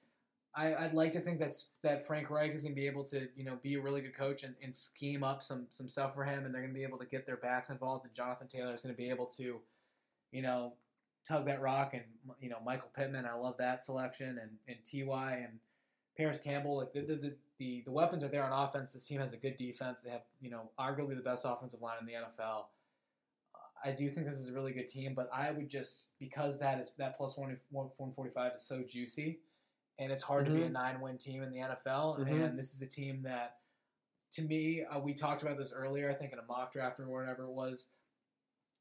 I, I'd like to think that's that Frank Reich is going to be able to, you know, be a really good coach and, and scheme up some some stuff for him, and they're going to be able to get their backs involved. And Jonathan Taylor is going to be able to, you know, tug that rock. And you know, Michael Pittman, I love that selection, and and Ty and Parris Campbell. Like the the, the the the weapons are there on offense. This team has a good defense. They have, you know, arguably the best offensive line in the NFL. I do think this is a really good team, but I would just because that is that plus one one forty five is so juicy and it's hard to be a Mhm. nine win team in the NFL. Mhm. And this is a team that, to me, uh, we talked about this earlier, I think in a mock draft or whatever it was.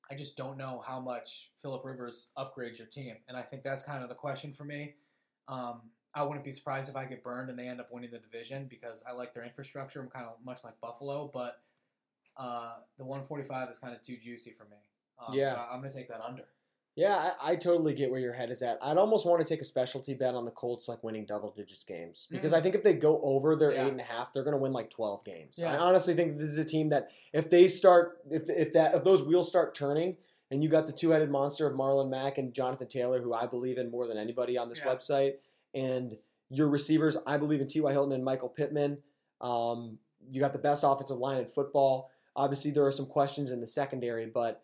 I just don't know how much Philip Rivers upgrades your team. And I think that's kind of the question for me. Um, I wouldn't be surprised if I get burned and they end up winning the division because I like their infrastructure. I'm kind of much like Buffalo, but uh, the 145 is kind of too juicy for me. Um, Yeah. So I'm going to take that under. Yeah, I, I totally get where your head is at. I'd almost want to take a specialty bet on the Colts, like winning double digits games, because Mm. I think if they go over their Yeah. eight and a half, they're going to win like twelve games. I honestly think this is a team that if they start, if if that if those wheels start turning, and you got the two headed monster of Marlon Mack and Jonathan Taylor, who I believe in more than anybody on this Yeah. website, and your receivers, I believe in T.Y. Hilton and Michael Pittman. Um, you got the best offensive line in football. Obviously, there are some questions in the secondary, but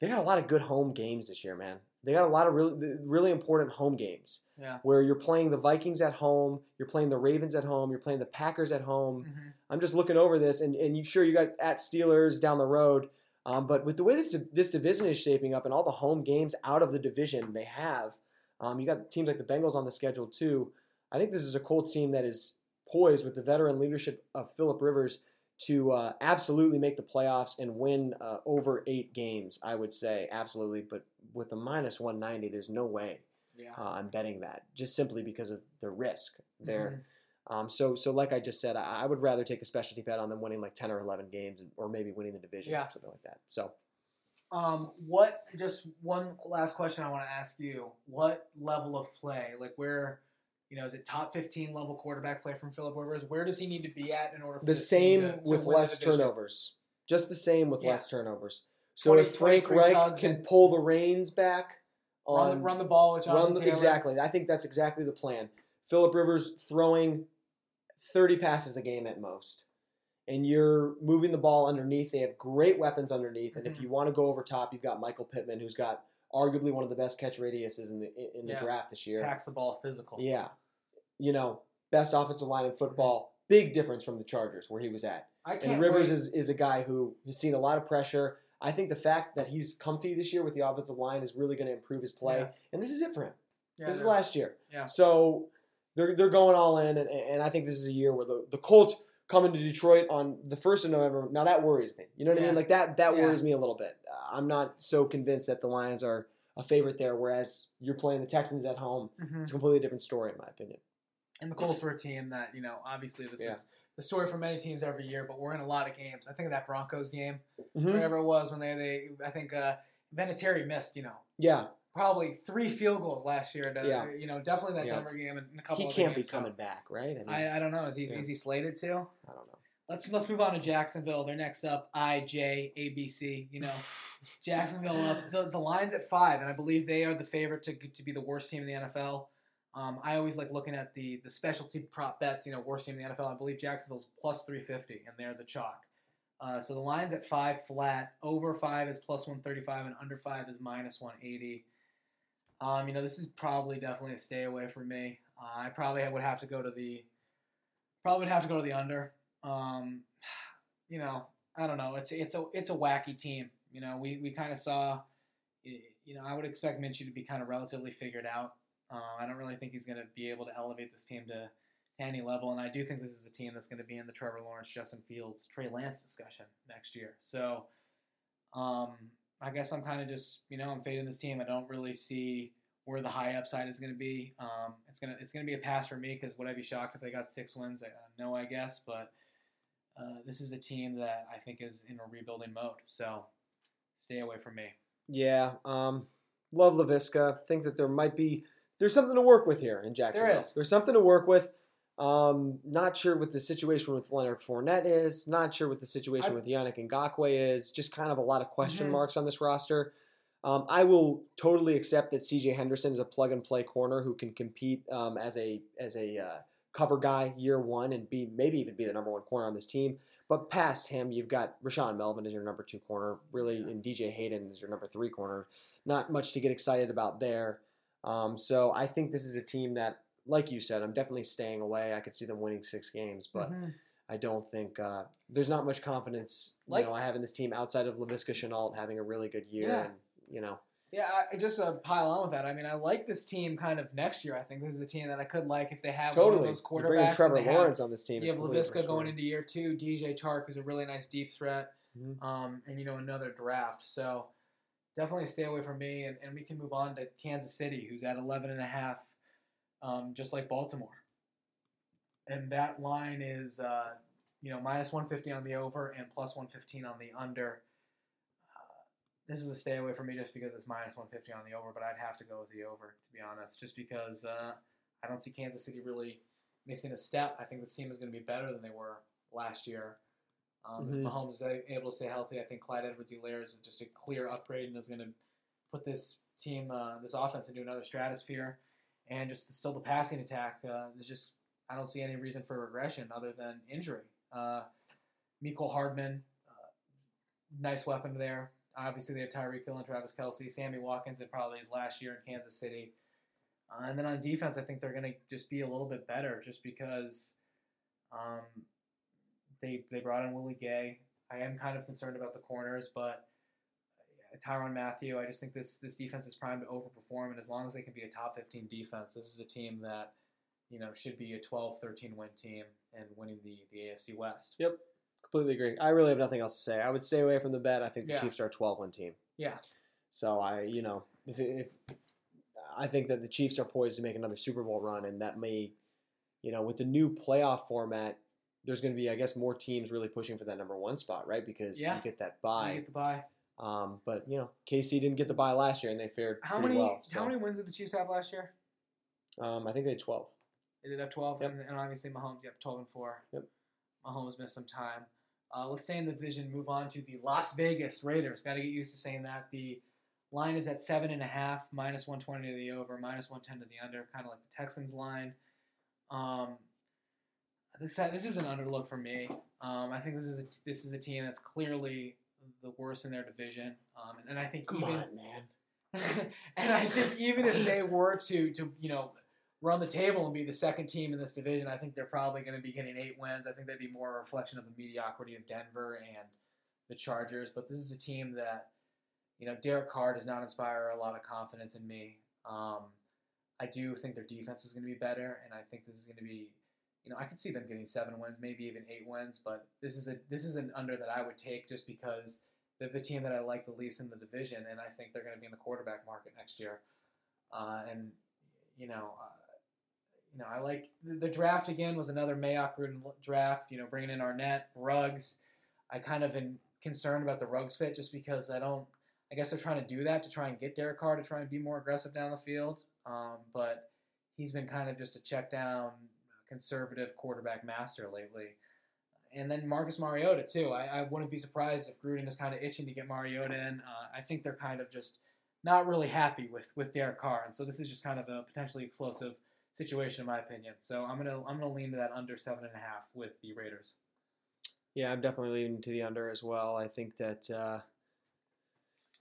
they got a lot of good home games this year, man. They got a lot of really, really important home games Yeah. where you're playing the Vikings at home, you're playing the Ravens at home, you're playing the Packers at home. Mhm. I'm just looking over this, and, and you sure you got at Steelers down the road, um, but with the way this, this division is shaping up and all the home games out of the division they have, um, you got teams like the Bengals on the schedule too. I think this is a Colts team that is poised with the veteran leadership of Philip Rivers to uh, absolutely make the playoffs and win uh, over eight games. I would say absolutely, but with a minus 190, there's no way Yeah. uh, I'm betting that just simply because of the risk there. Mhm. Um, so, so like I just said, I, I would rather take a specialty bet on them winning like 10 or 11 games or maybe winning the division Yeah. or something like that. So, Um, what? Just one last question I want to ask you. What level of play, like where, you know, is it top fifteen level quarterback play from Philip Rivers? Where does he need to be at in order for the same to- to with the less turnovers. Just the same with Yeah. less turnovers. So 20 if Frank 23 Reich can pull the reins back on Run the, run the ball with Jonathan run the- Taylor. exactly. I think that's exactly the plan. Philip Rivers throwing 30 passes a game at most. And you're moving the ball underneath. They have great weapons underneath. And if Mhm. you want to go over top, you've got Michael Pittman, who's got arguably one of the best catch radiuses in the in the Yeah. draft this year. Tax the ball physical. Yeah. You know, best offensive line in football. Big difference from the Chargers where he was at. I can't. And Rivers wait. is, is a guy who has seen a lot of pressure. I think the fact that he's comfy this year with the offensive line is really going to improve his play. Yeah. And this is it for him. Yeah, this is last year. Yeah. So they're, they're going all in, and, and I think this is a year where the, the Colts come to Detroit on the 1st of November. Now that worries me. You know what I mean? Like that, that Yeah. worries me a little bit. I'm not so convinced that the Lions are a favorite there, whereas you're playing the Texans at home. Mhm. It's a completely different story, in my opinion. And the Colts were a team that, you know, obviously this Yeah. is the story for many teams every year, but we're in a lot of games. I think of that Broncos game, Mhm. whatever it was, when they, they I think uh, Vinatieri missed, you know, Yeah, probably three field goals last year. To, Yeah. You know, definitely that Yeah. Denver game and a couple he can't be games, so coming back, right? I mean, I, I don't know. Is he, Yeah. is he slated to? I don't know. Let's let's move on to Jacksonville. They're next up. I J A B C. You know, Jacksonville up. The, the line's at five, and I believe they are the favorite to to be the worst team in the NFL. Um, I always like looking at the the specialty prop bets. You know, worst team in the NFL. I believe Jacksonville's plus three fifty, and they're the chalk. Uh, so the line's at five flat. Over five is plus one thirty five, and under five is minus one eighty. Um, you know, this is probably definitely a stay away for me. Uh, I probably would have to go to the probably would have to go to the under. Um, you know, I don't know. It's it's a it's a wacky team. You know, we, we kind of saw, you know, I would expect Minshew to be kind of relatively figured out. Uh, I don't really think he's going to be able to elevate this team to any level, and I do think this is a team that's going to be in the Trevor Lawrence, Justin Fields, Trey Lance discussion next year. So, um, I guess I'm kind of just, you know, I'm fading this team. I don't really see where the high upside is going to be. Um, it's gonna it's gonna be a pass for me because would I be shocked if they got six wins? I, uh, no, I guess, but uh, this is a team that I think is in a rebuilding mode. So stay away from me. Yeah, um, love Laviska. Think that there might be there's something to work with here in Jacksonville. There is. There's something to work with. Um, not sure what the situation with Leonard Fournette is. Not sure what the situation I- with Yannick Ngakoue is. Just kind of a lot of question Mhm. marks on this roster. Um, I will totally accept that C.J. Henderson is a plug and play corner who can compete um, as a as a uh, cover guy year one and be maybe even be the number one corner on this team. But past him, you've got Rashaan Melvin as your number two corner, really, and DJ Hayden is your number three corner. Not much to get excited about there. Um, so I think this is a team that, like you said, I'm definitely staying away. I could see them winning six games, but Mhm. I don't think uh, there's not much confidence. Like- you know, I have in this team outside of Laviska Shenault having a really good year, Yeah. and you know, Yeah, I, just to pile on with that, I mean, I like this team kind of next year. I think this is a team that I could like if they have one of totally. those You're. Trevor and they have- Lawrence on this team. You have Laviska going into year two, DJ Chark, is a really nice deep threat, Mhm. um, and you know another draft. So definitely stay away from me, and, and we can move on to Kansas City, who's at 11 and a half, um, just like Baltimore. And that line is, uh, you know, minus 150 on the over and plus 115 on the under. Uh, this is a stay away for me just because it's minus 150 on the over, but I'd have to go with the over, to be honest, just because uh, I don't see Kansas City really missing a step. I think this team is going to be better than they were last year. Um, Mhm. If Mahomes is able to stay healthy, I think Clyde Edwards-Helaire is just a clear upgrade and is going to put this team, uh, this offense, into another stratosphere. And just still the passing attack uh, is just I don't see any reason for regression other than injury. Uh, Mecole Hardman, uh, nice weapon there. Obviously, they have Tyreek Hill and Travis Kelce. Sammy Watkins, it probably his last year in Kansas City. Uh, and then on defense, I think they're going to just be a little bit better just because um, they, they brought in Willie Gay. I am kind of concerned about the corners, but Tyrann Mathieu, I just think this, this defense is primed to overperform. And as long as they can be a top 15 defense, this is a team that you know should be a 12, 13 win team and winning the, the AFC West. Yep, completely agree. I really have nothing else to say. I would stay away from the bet. I think the Yeah. Chiefs are a 12 win team. Yeah. So I, you know, if, if I think that the Chiefs are poised to make another Super Bowl run, and that may, you know, with the new playoff format, there's going to be, I guess, more teams really pushing for that number one spot, right? Because Yeah. you get that You get the bye. Um, but you know, KC didn't get the bye last year, and they fared How pretty many well. So, how many wins did the Chiefs have last year? Um, I think they had 12. They did have 12, Yep. and, and obviously Mahomes, yep, 12 and 4. Yep. Mahomes missed some time. Uh, let's stay in the division, move on to the Las Vegas Raiders. Got to get used to saying that. The line is at 7.5, minus 120 to the over, minus 110 to the under, kind of like the Texans line. Um, this, this is an underlook for me. Um, I think this is a, this is a team that's clearly the worst in their division. Um, and, I think Come even on, man. and I think even if they were to to you know run the table and be the second team in this division, I think they're probably going to be getting eight wins. I think that'd be more a reflection of the mediocrity of Denver and the Chargers. But this is a team that you know Derek Carr does not inspire a lot of confidence in me. Um, I do think their defense is going to be better, and I think this is going to be. You know, I could see them getting seven wins, maybe even eight wins, but this is a this is an under that I would take just because they're the team that I like the least in the division, and I think they're going to be in the quarterback market next year. Uh, and you know, uh, you know, I like the, the draft again was another Mayock draft. You know, bringing in Arnette, Ruggs. I kind of am concerned about the Ruggs fit just because I don't. I guess they're trying to do that to try and get Derek Carr to try and be more aggressive down the field. Um, but he's been kind of just a check down, conservative quarterback master lately and then Marcus Mariota too. I, I wouldn't be surprised if Gruden is kind of itching to get Mariota in. Uh, I think they're kind of just not really happy with with Derek Carr, and so this is just kind of a potentially explosive situation in my opinion. So I'm gonna I'm gonna lean to that under seven and a half with the Raiders. Yeah, I'm definitely leaning to the under as well. I think that uh,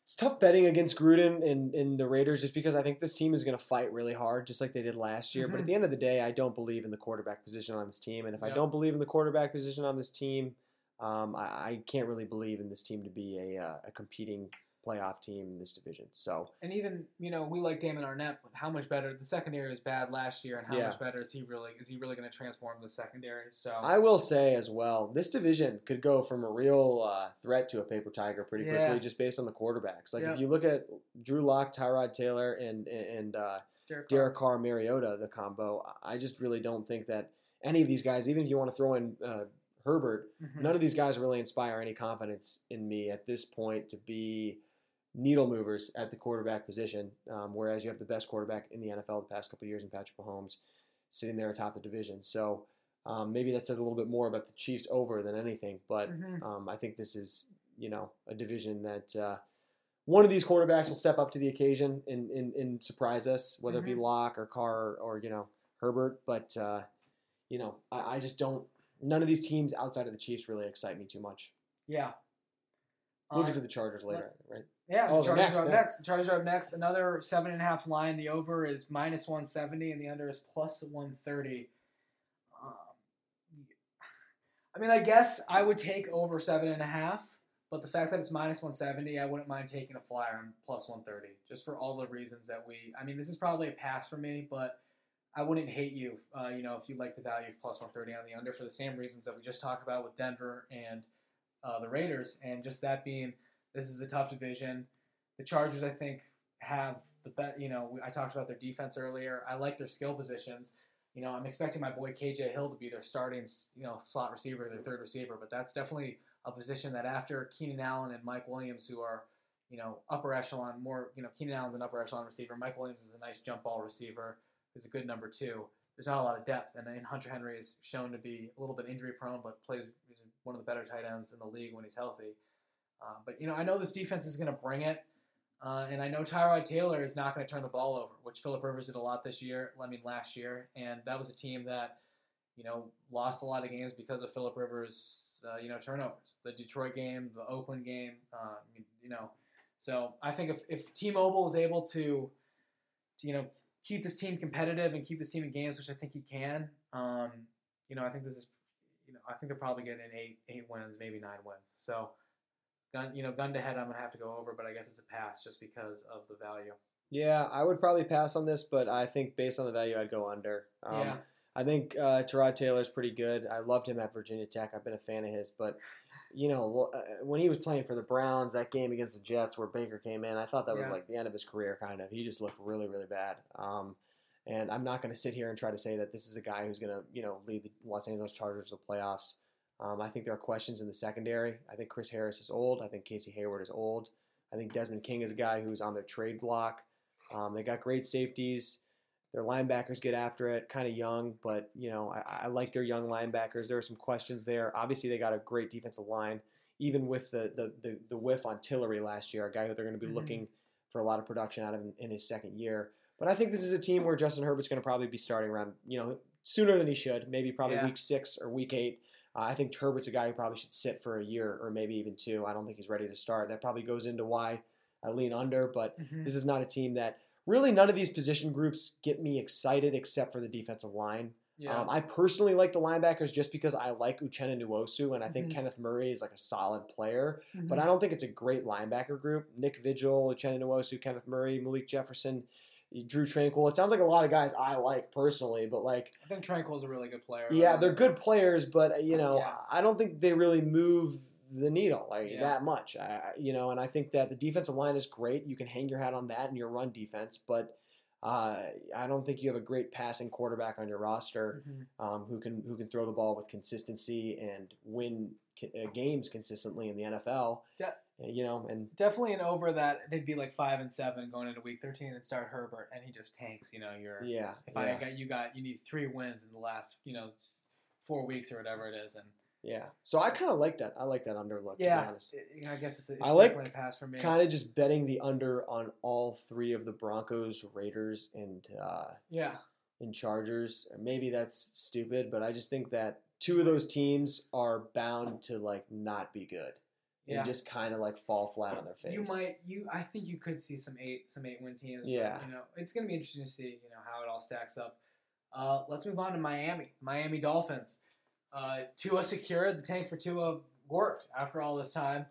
it's tough betting against Gruden and, and the Raiders just because I think this team is going to fight really hard, just like they did last year. But Mhm. at the end of the day, I don't believe in the quarterback position on this team. And if I don't believe in the quarterback position on this team, um, I, I can't really believe in this team to be a, uh, a competing playoff team in this division. So And even you know we like Damon Arnette, but how much better the secondary was bad last year, and how Yeah. much better is he really? Is he really going to transform the secondary? So I will say as well, this division could go from a real uh, threat to a paper tiger pretty quickly, Yeah. just based on the quarterbacks. Like if you look at Drew Lock, Tyrod Taylor, and and uh, Derek Carr. Derek Carr, Mariota, the combo, I just really don't think that any of these guys, even if you want to throw in uh, Herbert, Mhm. none of these guys really inspire any confidence in me at this point to be needle movers at the quarterback position. Um, whereas you have the best quarterback in the NFL the past couple of years in Patrick Mahomes sitting there atop the division. So um, maybe that says a little bit more about the Chiefs over than anything. But Mhm. um, I think this is you know a division that. Uh, one of these quarterbacks will step up to the occasion and, and, and surprise us, whether it be Mhm. Lock or Carr or, you know Herbert. But uh, you know, I, I just don't. None of these teams outside of the Chiefs really excite me too much. Yeah. We'll get to the Chargers later, right? Yeah, Oh, the Chargers next, are up yeah. next. The Chargers are up next. Another seven and a half line. The over is minus one seventy, and the under is plus one thirty. Um, I mean, I guess I would take over seven and a half, but the fact that it's minus one seventy, I wouldn't mind taking a flyer on plus one thirty, just for all the reasons that we. I mean, this is probably a pass for me, but I wouldn't hate you. Uh, you know, if you like the value of plus one thirty on the under for the same reasons that we just talked about with Denver and uh, the Raiders, and just that being this is a tough division. The Chargers, I think, have the best. You know, I talked about their defense earlier. I like their skill positions. You know, I'm expecting my boy KJ Hill to be their starting, you know, slot receiver, their third receiver. But that's definitely a position that after Keenan Allen and Mike Williams, who are, you know, upper echelon, more, you know, Keenan Allen's an upper echelon receiver. Mike Williams is a nice jump ball receiver. Who's a good number two. There's not a lot of depth, and, and Hunter Henry is shown to be a little bit injury prone, but plays he's one of the better tight ends in the league when he's healthy. Uh, but you know, I know this defense is going to bring it, uh, and I know Tyrod Taylor is not going to turn the ball over, which Philip Rivers did a lot this year. I mean, last year, and that was a team that you know lost a lot of games because of Philip Rivers, uh, you know, turnovers. The Detroit game, the Oakland game, uh, you know. So I think if if T-Mobile is able to, to, you know, keep this team competitive and keep this team in games, which I think he can, um, you know, I think this is, you know, I think they're probably getting eight eight wins, maybe nine wins. So gun you know gun to head i'm gonna have to go over but i guess it's a pass just because of the value Yeah, I would probably pass on this, but I think based on the value, I'd go under. Um, yeah I think uh, Tyrod Taylor's pretty good. I loved him at Virginia Tech. I've been a fan of his, but you know, uh, when he was playing for the Browns, that game against the Jets where Baker came in, I thought that was Yeah. like the end of his career. Kind of, he just looked really, really bad. Um, and I'm not going to sit here and try to say that this is a guy who's going to, you know, lead the Los Angeles Chargers to the playoffs. Um, I think there are questions in the secondary. I think Chris Harris is old. I think Casey Hayward is old. I think Desmond King is a guy who's on their trade block. Um, they got great safeties. Their linebackers get after it, kind of young, but you know I, I like their young linebackers. There are some questions there. Obviously, they got a great defensive line, even with the the, the, the whiff on Tillery last year, a guy who they're going to be Mhm. looking for a lot of production out of in, in his second year. But I think this is a team where Justin Herbert's going to probably be starting around you know sooner than he should, maybe probably Yeah. week six or week eight. Uh, I think Herbert's a guy who probably should sit for a year or maybe even two. I don't think he's ready to start. That probably goes into why I lean under, but Mhm. this is not a team that really none of these position groups get me excited except for the defensive line. yeah Um, I personally like the linebackers just because I like Uchenna Nwosu and I think Mhm. Kenneth Murray is like a solid player, but Mhm. I don't think it's a great linebacker group. Nick Vigil, Uchenna Nwosu, Kenneth Murray, Malik Jefferson, Drue Tranquill. It sounds like a lot of guys I like personally, but like i think Tranquill's a really good player yeah, they're good players, but you know, Yeah. I don't think they really move the needle like Yeah. that much. I, you know, and I think that the defensive line is great. You can hang your hat on that and your run defense, but uh, I don't think you have a great passing quarterback on your roster Mhm. um, who can who can throw the ball with consistency and win uh, games consistently in the NFL. De- you know, and definitely an over that they'd be like five and seven going into week 13 and start herbert and he just tanks you know you're yeah, if yeah, i got you got you need three wins in the last you know four weeks or whatever it is and yeah. So I kind of like that. I like that underlook. To be yeah honest. it- i guess it's, a, it's I like definitely a pass for me kind of just betting the under on all three of the Broncos, Raiders, and uh, yeah and Chargers. Maybe that's stupid, but I just think that two of those teams are bound to like not be good yeah and just kind of like fall flat on their face. You might you I think you could see some eight some eight win teams. Yeah. you know it's gonna be interesting to see you know how it all stacks up. Uh, let's move on to Miami. Miami Dolphins. Uh, Tua secured the tank for Tua worked after all this time.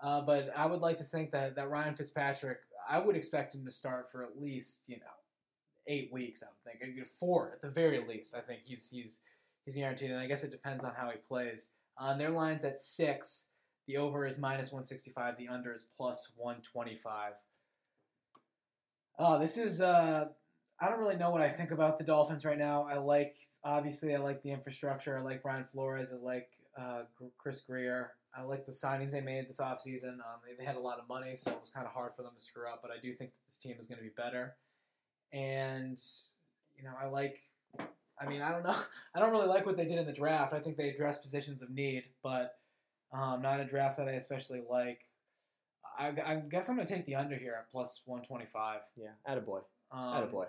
Uh, but I would like to think that, that Ryan Fitzpatrick, I would expect him to start for at least, you know, eight weeks, I would think. Four at the very least. I think he's he's he's guaranteed. And I guess it depends on how he plays. On uh, their lines at six, the over is minus 165, the under is plus 125. Uh, this is, uh, I don't really know what I think about the Dolphins right now. I like, obviously, I like the infrastructure. I like Brian Flores. I like uh, Chris Grier. I like the signings they made this offseason. Um, they, they had a lot of money, so it was kind of hard for them to screw up. But I do think that this team is going to be better. And, you know, I like, I mean, I don't know. I don't really like what they did in the draft. I think they addressed positions of need, but um, not a draft that I especially like. I, I guess I'm going to take the under here at plus 125. Yeah, attaboy. Um, Attaboy.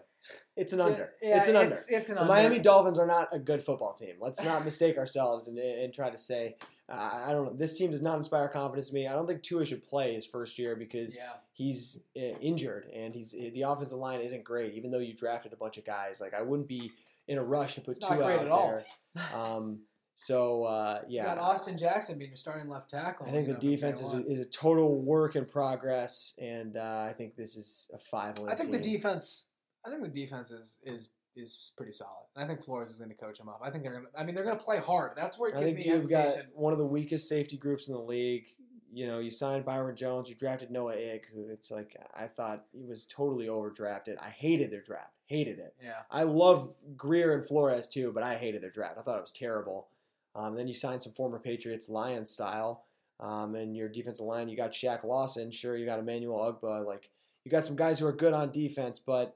It's an under. Yeah, it's an under. It's, it's an the under. Miami Dolphins are not a good football team. Let's not mistake ourselves and, and try to say, uh, I don't know, this team does not inspire confidence in me. I don't think Tua should play his first year because Yeah. he's uh, injured and he's the offensive line isn't great. Even though you drafted a bunch of guys, like I wouldn't be in a rush to put It's not Tua great out at all. there. Um, so uh, You got yeah, Austin Jackson being your starting left tackle. I think the know, defense is a, is a total work in progress, and uh, I think this is a five. I think the defense. I think the defense is is is pretty solid. And I think Flores is going to coach them up. I think they're going to. I mean, they're going to play hard. That's where it I gives think me you've got hesitation. one of the weakest safety groups in the league. You know, you signed Byron Jones, you drafted Noah Ig, who it's like I thought he was totally overdrafted. I hated their draft, hated it. Yeah. I love Grier and Flores too, but I hated their draft. I thought it was terrible. Um, then you signed some former Patriots Lion style, um, and your defensive line. You got Shaq Lawson, sure. You got Emmanuel Ogbah. Like you got some guys who are good on defense, but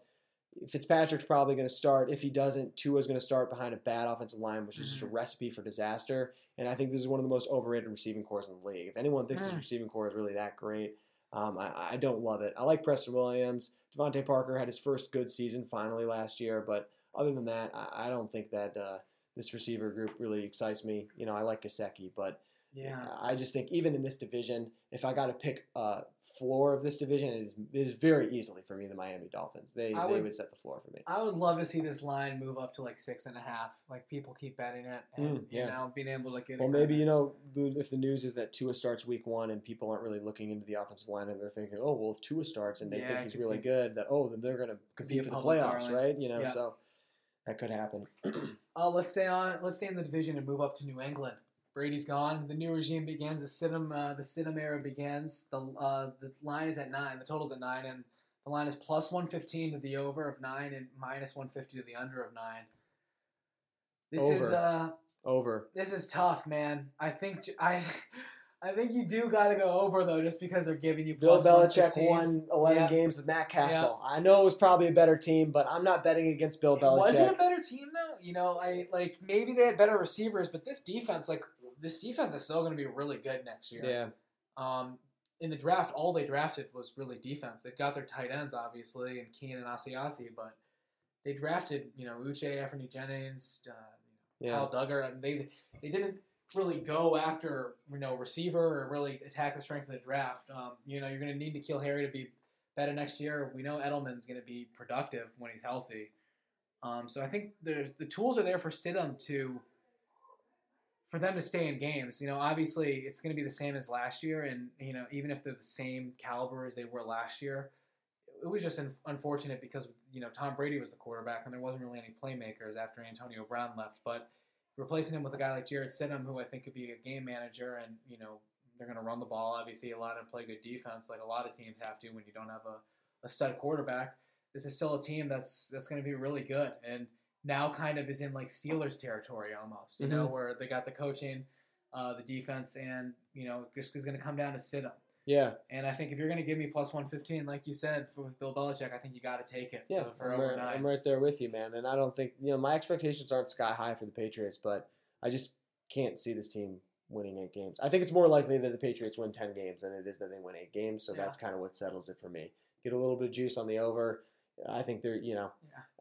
Fitzpatrick's probably going to start. If he doesn't, Tua's going to start behind a bad offensive line, which is just a Mm-hmm. recipe for disaster. And I think this is one of the most overrated receiving cores in the league. If anyone thinks this Mm. receiving core is really that great, um, I, I don't love it. I like Preston Williams. DeVante Parker had his first good season finally last year, but other than that, I, I don't think that uh, this receiver group really excites me. You know, I like Gesicki, but Yeah. I just think even in this division, if I got to pick a floor of this division, it is, it is very easily for me the Miami Dolphins. They, I they would- would set the floor for me. I would love to see this line move up to like six and a half. Like people keep betting it, and Mm, yeah. you know, being able to get. Well, maybe you know if the news is that Tua starts week one and people aren't really looking into the offensive line and they're thinking, oh well, if Tua starts and they Yeah, think he's really good, that oh then they're going to compete for the playoffs, darling. right? You know, Yeah. so that could happen. Uh, let's stay on. Let's stay in the division and move up to New England. Brady's gone. The new regime begins. The Stidham, uh, the Stidham era begins. The uh, the line is at nine. The total's at nine, and the line is plus one fifteen to the over of nine and minus one fifty to the under of nine. This is Over. uh, Over. this is tough, man. I think j- I, I think you do got to go over though, just because they're giving you Bill plus Belichick won 11 Yeah. games with Matt Cassel. I know it was probably a better team, but I'm not betting against Bill Belichick. Was it a better team though? You know, I like maybe they had better receivers, but this defense, like this defense, is still going to be really good next year. yeah. Um, in the draft, all they drafted was really defense. They've got their tight ends, obviously, and Keenan and Asiasi, but they drafted, you know, Uche, Anfernee Jennings, uh, Yeah. Kyle Dugger. And they they didn't really go after you know receiver or really attack the strength of the draft. Um, you know, you're going to need to N'Keal Harry to be better next year. We know Edelman's going to be productive when he's healthy. Um, so I think the the tools are there for Stidham to for them to stay in games. You know, obviously it's going to be the same as last year, and you know even if they're the same caliber as they were last year, it was just unfortunate because you know Tom Brady was the quarterback and there wasn't really any playmakers after Antonio Brown left. But replacing him with a guy like Jarrett Stidham, who I think could be a game manager, and you know they're going to run the ball obviously a lot and play good defense, like a lot of teams have to when you don't have a, a stud quarterback. This is still a team that's that's going to be really good and now kind of is in like Steelers territory almost, you know, where they got the coaching, uh, the defense, and you know just is going to come down to sit 'em. Yeah. And I think if you're going to give me plus 115, like you said, for, with Bill Belichick, I think you got to take it Yeah, for, for I'm, right. I'm right there with you, man. And I don't think you know my expectations aren't sky high for the Patriots, but I just can't see this team winning eight games. I think it's more likely that the Patriots win ten games than it is that they win eight games. So Yeah. that's kind of what settles it for me. Get a little bit of juice on the over. I think they're you know,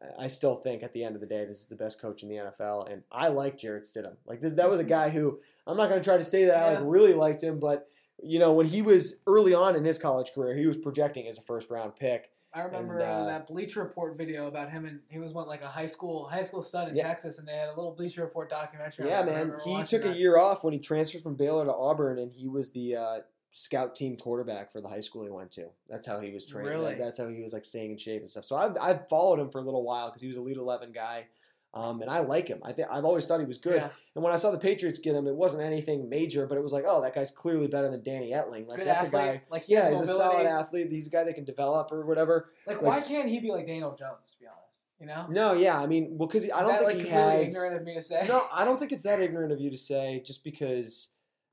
Yeah. I still think at the end of the day this is the best coach in the NFL, and I like Jarrett Stidham. Like this, that was a mm-hmm. guy who I'm not going to try to say that I like really liked him, but you know when he was early on in his college career, he was projecting as a first round pick. I remember And, uh, that Bleacher Report video about him, and he was what like a high school high school stud in Yeah. Texas, and they had a little Bleacher Report documentary. Yeah. I man. He took a year off when he transferred from Baylor to Auburn, and he was the uh, scout team quarterback for the high school he went to. That's how he was trained. That- Really? that's how he was like staying in shape and stuff. So I've, I've followed him for a little while because he was a Elite eleven guy, um, and I like him. I think I've always thought he was good. Yeah. And when I saw the Patriots get him, it wasn't anything major, but it was like, oh, that guy's clearly better than Danny Etling. Like Good that's athlete. a guy. Like he Yeah, has he's a solid athlete. He's a guy that can develop or whatever. Like, like- why can't he be like Daniel Jones? To be honest, you know. No, yeah, I mean, well, because I don't think like he has. ignorant of me to say. No, I don't think it's that ignorant of you to say just because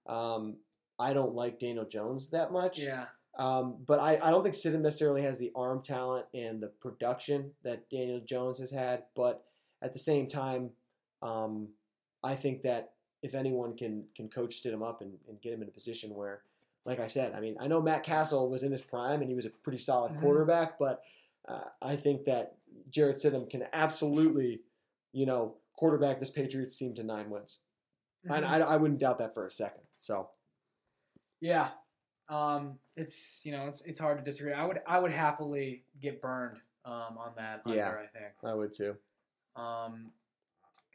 um, I don't like Daniel Jones that much. Yeah. Um, but I, I don't think Stidham necessarily has the arm talent and the production that Daniel Jones has had. But at the same time, um, I think that if anyone can can coach Stidham up and, and get him in a position where, like I said, I mean, I know Matt Cassel was in his prime and he was a pretty solid Mhm. quarterback, but uh, I think that Jarrett Stidham can absolutely, you know, quarterback this Patriots team to nine wins. Mhm. And I, I wouldn't doubt that for a second. So Yeah. Um, it's you know it's, it's hard to disagree. I would I would happily get burned um, on that under, Yeah. I think. I would too. Um,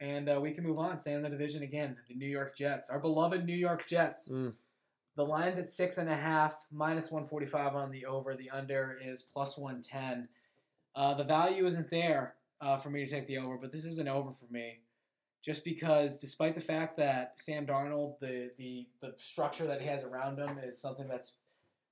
and uh, we can move on. Stay in the division again. The New York Jets, our beloved New York Jets. Mm. The line's at six and a half, minus one forty five on the over. The under is plus one ten. Uh, the value isn't there uh, for me to take the over, but this is an over for me, just because despite the fact that Sam Darnold, the the the structure that he has around him is something that's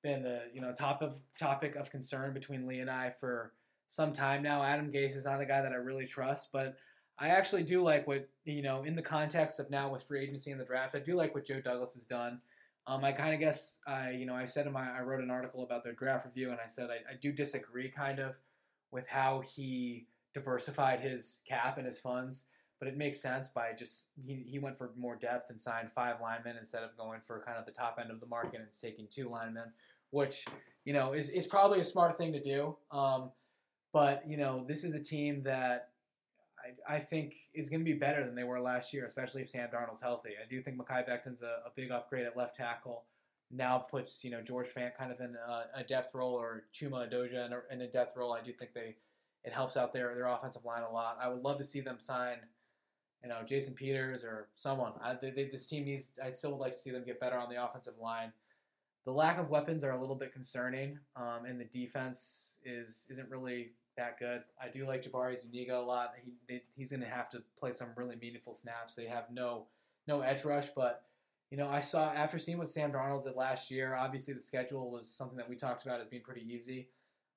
been the you know top of topic of concern between Lee and I for some time now. Adam Gase is not a guy that I really trust, but I actually do like what you know in the context of now with free agency and the draft. I do like what Joe Douglas has done. Um, I kind of guess I you know I said in my I wrote an article about their draft review and I said I, I do disagree kind of with how he diversified his cap and his funds, but it makes sense by just he, he went for more depth and signed five linemen instead of going for kind of the top end of the market and taking two linemen, which you know is is probably a smart thing to do. Um, but you know this is a team that I, I think is going to be better than they were last year, especially if Sam Darnold's healthy. I do think Mekhi Becton's a, a big upgrade at left tackle. Now puts you know George Fant kind of in a, a depth role or Chuma Edoga in a, in a depth role. I do think they it helps out their their offensive line a lot. I would love to see them sign, you know, Jason Peters or someone. I, they, they, this team needs. I still would like to see them get better on the offensive line. The lack of weapons are a little bit concerning, um, and the defense is isn't really that good. I do like Jabari Zuniga a lot. He they, he's going to have to play some really meaningful snaps. They have no no edge rush, but you know I saw after seeing what Sam Darnold did last year. Obviously, the schedule was something that we talked about as being pretty easy.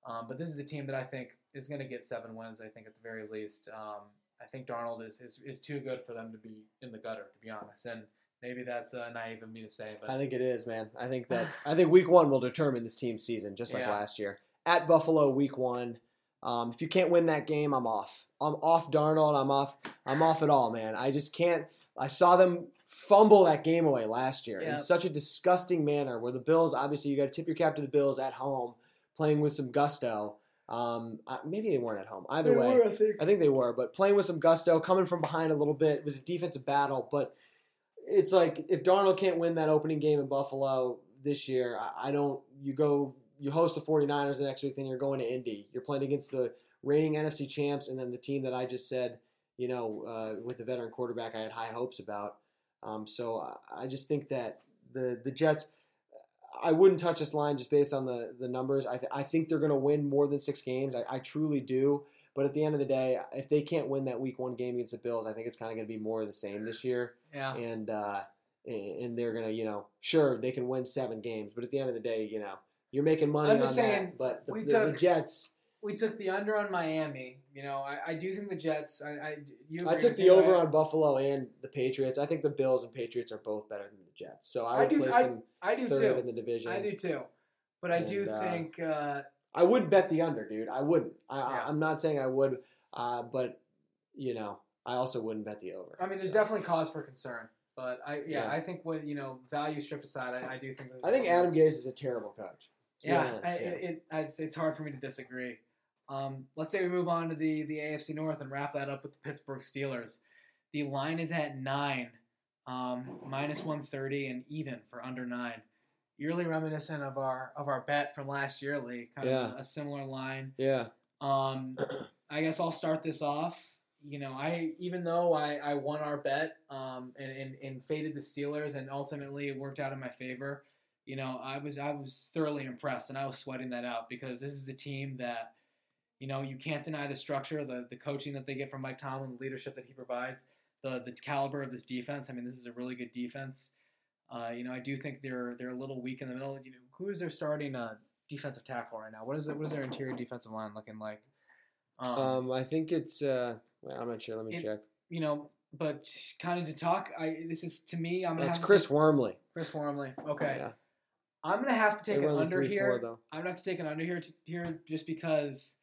Um, but this is a team that I think is going to get seven wins. I think at the very least. Um, I think Darnold is, is is too good for them to be in the gutter, to be honest. And maybe that's uh, naive of me to say, but I think it is, man. I think that I think week one will determine this team's season, just like Yeah. last year. At Buffalo, week one. Um, if you can't win that game, I'm off. I'm off Darnold. I'm off. I'm off at all, man. I just can't. I saw them fumble that game away last year Yeah. in such a disgusting manner. Where the Bills, obviously, you got to tip your cap to the Bills at home, playing with some gusto. Um, maybe they weren't at home. Either way, I think. I think they were, but playing with some gusto, coming from behind a little bit. It was a defensive battle, but it's like if Darnold can't win that opening game in Buffalo this year, I, I don't. You go, you host the 49ers the next week, then you're going to Indy. You're playing against the reigning NFC champs, and then the team that I just said, you know, uh, with the veteran quarterback, I had high hopes about. Um, so I, just think that the the Jets. I wouldn't touch this line just based on the, the numbers. I, th- I think they're going to win more than six games. I, I truly do. But at the end of the day, if they can't win that week one game against the Bills, I think it's kind of going to be more of the same this year. Yeah. And uh, and they're going to, you know, sure they can win seven games, but at the end of the day, you know, you're making money I'm on just saying, that. But the, we the, took- the Jets, We took the under on Miami. You know, I, I do think the Jets. I, I you. I took the over right? on Buffalo and the Patriots. I think the Bills and Patriots are both better than the Jets, so I I would do- place I- them I do third too. in the division. I do too. But I do uh, think. Uh, I wouldn't bet the under, dude. I wouldn't. I, Yeah. I, I'm not saying I would, uh, but you know, I also wouldn't bet the over. I mean, there's So. definitely cause for concern. But I, yeah, Yeah. I think when you know value stripped aside, I, I do think this. Is I think Adam Gase is a terrible coach. Yeah, honest, I, yeah. It, it, it's, it's hard for me to disagree. Um, let's say we move on to the, the AFC North and wrap that up with the Pittsburgh Steelers. The line is at nine, um, minus one thirty, and even for under nine. Eerily reminiscent of our of our bet from last year, Lee. Kind of Yeah. a, a similar line. yeah, Um, I guess I'll start this off. You know, I even though I, I won our bet um, and, and, and faded the Steelers and ultimately it worked out in my favor, you know, I was I was thoroughly impressed, and I was sweating that out because this is a team that, you know, you can't deny the structure, the the coaching that they get from Mike Tomlin, the leadership that he provides, the the caliber of this defense. I mean, this is a really good defense. Uh, you know, I do think they're they're a little weak in the middle. You know, who is their starting uh, defensive tackle right now? What is it? What is their interior defensive line looking like? Um, um I think it's. Uh, I'm not sure. Let me it, check. You know, but kind of to talk, I this is to me. I'm gonna. That's Chris take, Wormley. Chris Wormley. Okay. Yeah. I'm gonna have to take an under three, here. Four, I'm gonna have to take an under here to, here just because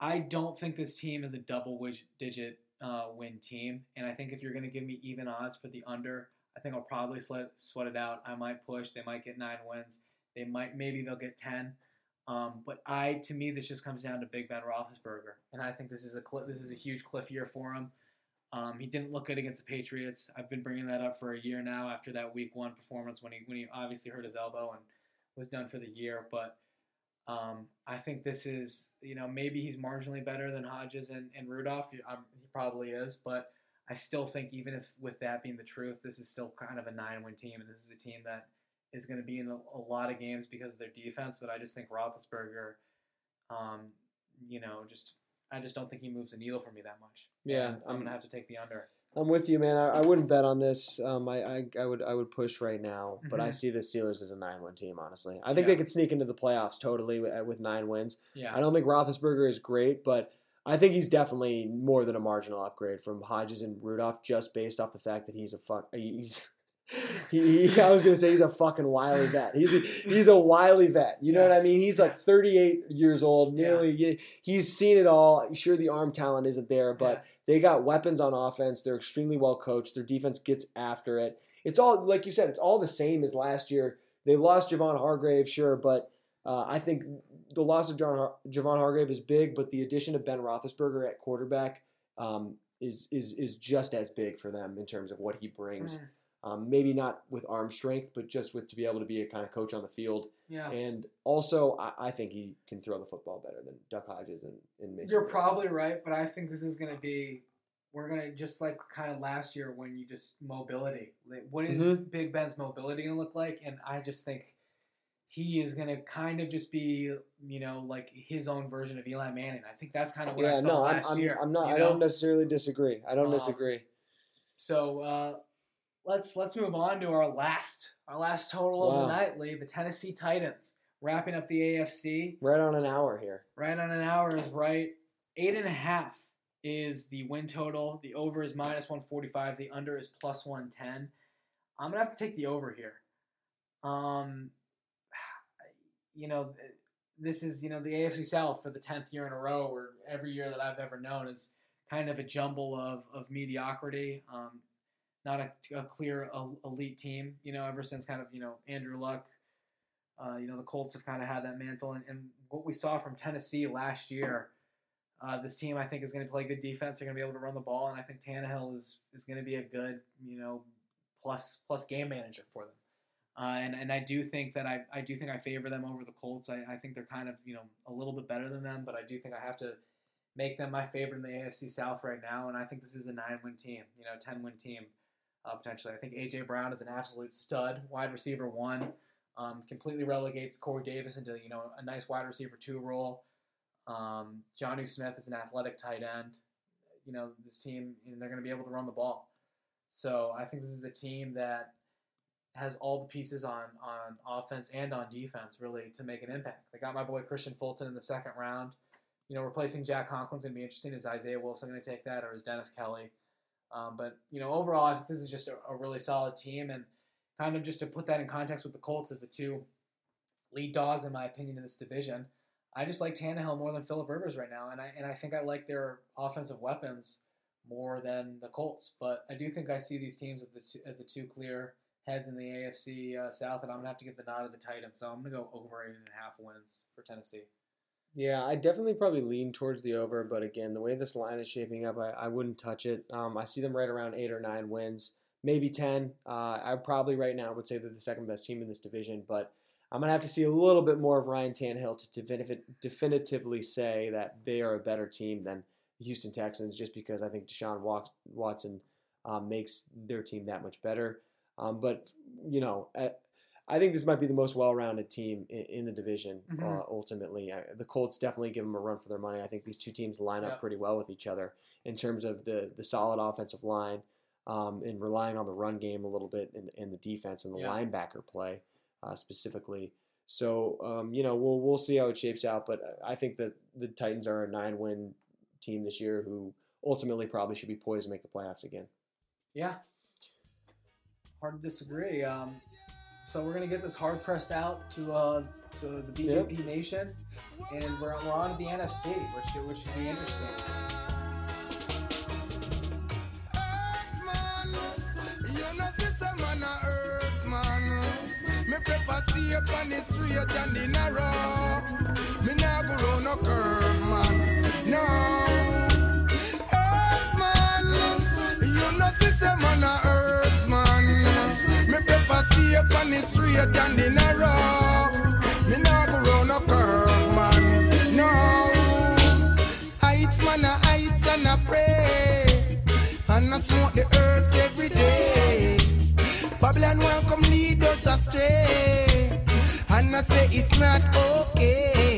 I don't think this team is a double digit uh, win team, and I think if you're gonna give me even odds for the under, I think I'll probably sweat, sweat it out. I might push. They might get nine wins. They might maybe they'll get ten. Um, but I, to me, this just comes down to Big Ben Roethlisberger, and I think this is a cl- this is a huge cliff year for him. Um, he didn't look good against the Patriots. I've been bringing that up for a year now after that Week One performance when he when he obviously hurt his elbow and was done for the year. But um, I think this is you know maybe he's marginally better than Hodges and, and Rudolph. He, um, he probably is, but I still think even if with that being the truth, this is still kind of a nine-win team, and this is a team that is going to be in a, a, lot of games because of their defense. But I just think Roethlisberger, um, you know, just I just don't think he moves the needle for me that much. Yeah, and I'm, gonna have to take the under. I'm with you, man. I, I wouldn't bet on this. Um, I, I, I would I would push right now, but mm-hmm. I see the Steelers as a nine win team. Honestly, I think yeah. they could sneak into the playoffs totally with, with nine wins. Yeah, I don't think Roethlisberger is great, but I think he's definitely more than a marginal upgrade from Hodges and Rudolph, just based off the fact that he's a fuck. He's he, he, I was gonna say he's a fucking wily vet. He's a, he's a wily vet. You know what I mean? He's like 38 years old, nearly. Yeah. He's seen it all. Sure, the arm talent isn't there, but yeah. they got weapons on offense. They're extremely well coached. Their defense gets after it. It's all like you said. It's all the same as last year. They lost Javon Hargrave, sure, but uh, I think the loss of John Har- Javon Hargrave is big, but the addition of Ben Roethlisberger at quarterback um, is is is just as big for them in terms of what he brings. Mm. Um, maybe not with arm strength, but just with to be able to be a kind of coach on the field. Yeah. And also, I, I think he can throw the football better than Duck Hodges and, and Mason. You're probably right, but I think this is going to be we're gonna just like kind of last year when you just mobility. What is mm-hmm. Big Ben's mobility gonna look like? And I just think he is gonna kind of just be, you know, like his own version of Eli Manning. I think that's kind of what yeah, I saw no, last I'm, year. I'm not. You know? I don't necessarily disagree. I don't um, disagree. So uh, let's let's move on to our last our last total wow. of the night, Lee. The Tennessee Titans wrapping up the AFC. Right on an hour here. Right on an hour is right. Eight and a half is the win total. The over is minus one forty five. The under is plus one ten. I'm gonna have to take the over here. Um, you know, this is you know the AFC South for the tenth year in a row, or every year that I've ever known is kind of a jumble of of mediocrity. Um, not a, a clear elite team. You know, ever since kind of you know Andrew Luck, uh, you know the Colts have kind of had that mantle, and, and what we saw from Tennessee last year. Uh, this team, I think, is going to play good defense. They're going to be able to run the ball, and I think Tannehill is is going to be a good, you know, plus plus game manager for them. Uh, and and I do think that I, I do think I favor them over the Colts. I, I think they're kind of you know a little bit better than them, but I do think I have to make them my favorite in the AFC South right now. And I think this is a nine win team, you know, ten win team uh, potentially. I think AJ Brown is an absolute stud, wide receiver one. Um, completely relegates Corey Davis into you know a nice wide receiver two role. Um, Smith is an athletic tight end. You know this team, and they're going to be able to run the ball. So I think this is a team that has all the pieces on on offense and on defense really to make an impact. They got my boy Kristian Fulton in the second round. You know, replacing Jack Conklin's going to be interesting. Is Isaiah Wilson going to take that, or is Dennis Kelly? Um, but you know, overall, I think this is just a, a, really solid team, and kind of just to put that in context with the Colts as the two lead dogs, in my opinion, in this division. I just like Tannehill more than Philip Rivers right now, and I and I think I like their offensive weapons more than the Colts. But I do think I see these teams as the two, as the two clear heads in the AFC uh, South, and I'm gonna have to give the nod to the Titans. So I'm gonna go over eight and a half wins for Tennessee. Yeah, I definitely probably lean towards the over, but again, the way this line is shaping up, I, I wouldn't touch it. Um, I see them right around eight or nine wins, maybe ten. Uh, I probably right now would say they're the second best team in this division, but I'm gonna have to see a little bit more of Ryan Tannehill to definitively say that they are a better team than the Houston Texans, just because I think Deshaun Watson um, makes their team that much better. Um, but you know, at, I think this might be the most well-rounded team in, in the division. Mhm. Uh, ultimately, I, the Colts definitely give them a run for their money. I think these two teams line up pretty well with each other in terms of the the solid offensive line um, and relying on the run game a little bit in, in the defense and the Yeah. linebacker play uh, specifically. So um, you know we'll we'll see how it shapes out, but I think that the Titans are a nine-win team this year who ultimately probably should be poised to make the playoffs again. Yeah. Hard to disagree. Um, so we're gonna get this hard pressed out to uh, to the BJP Nation, and we're, we're on to the NFC, which should, which should be interesting. You know, sister man a earth man. Me prefer stay upon the straight than the narrow. Me stay upon the straight than the narrow. Me nah go round no curve, man. No. Heights man a heights and a pray. And I smoke the herbs every day. Babylon welcome lead us astray. And I say it's not okay.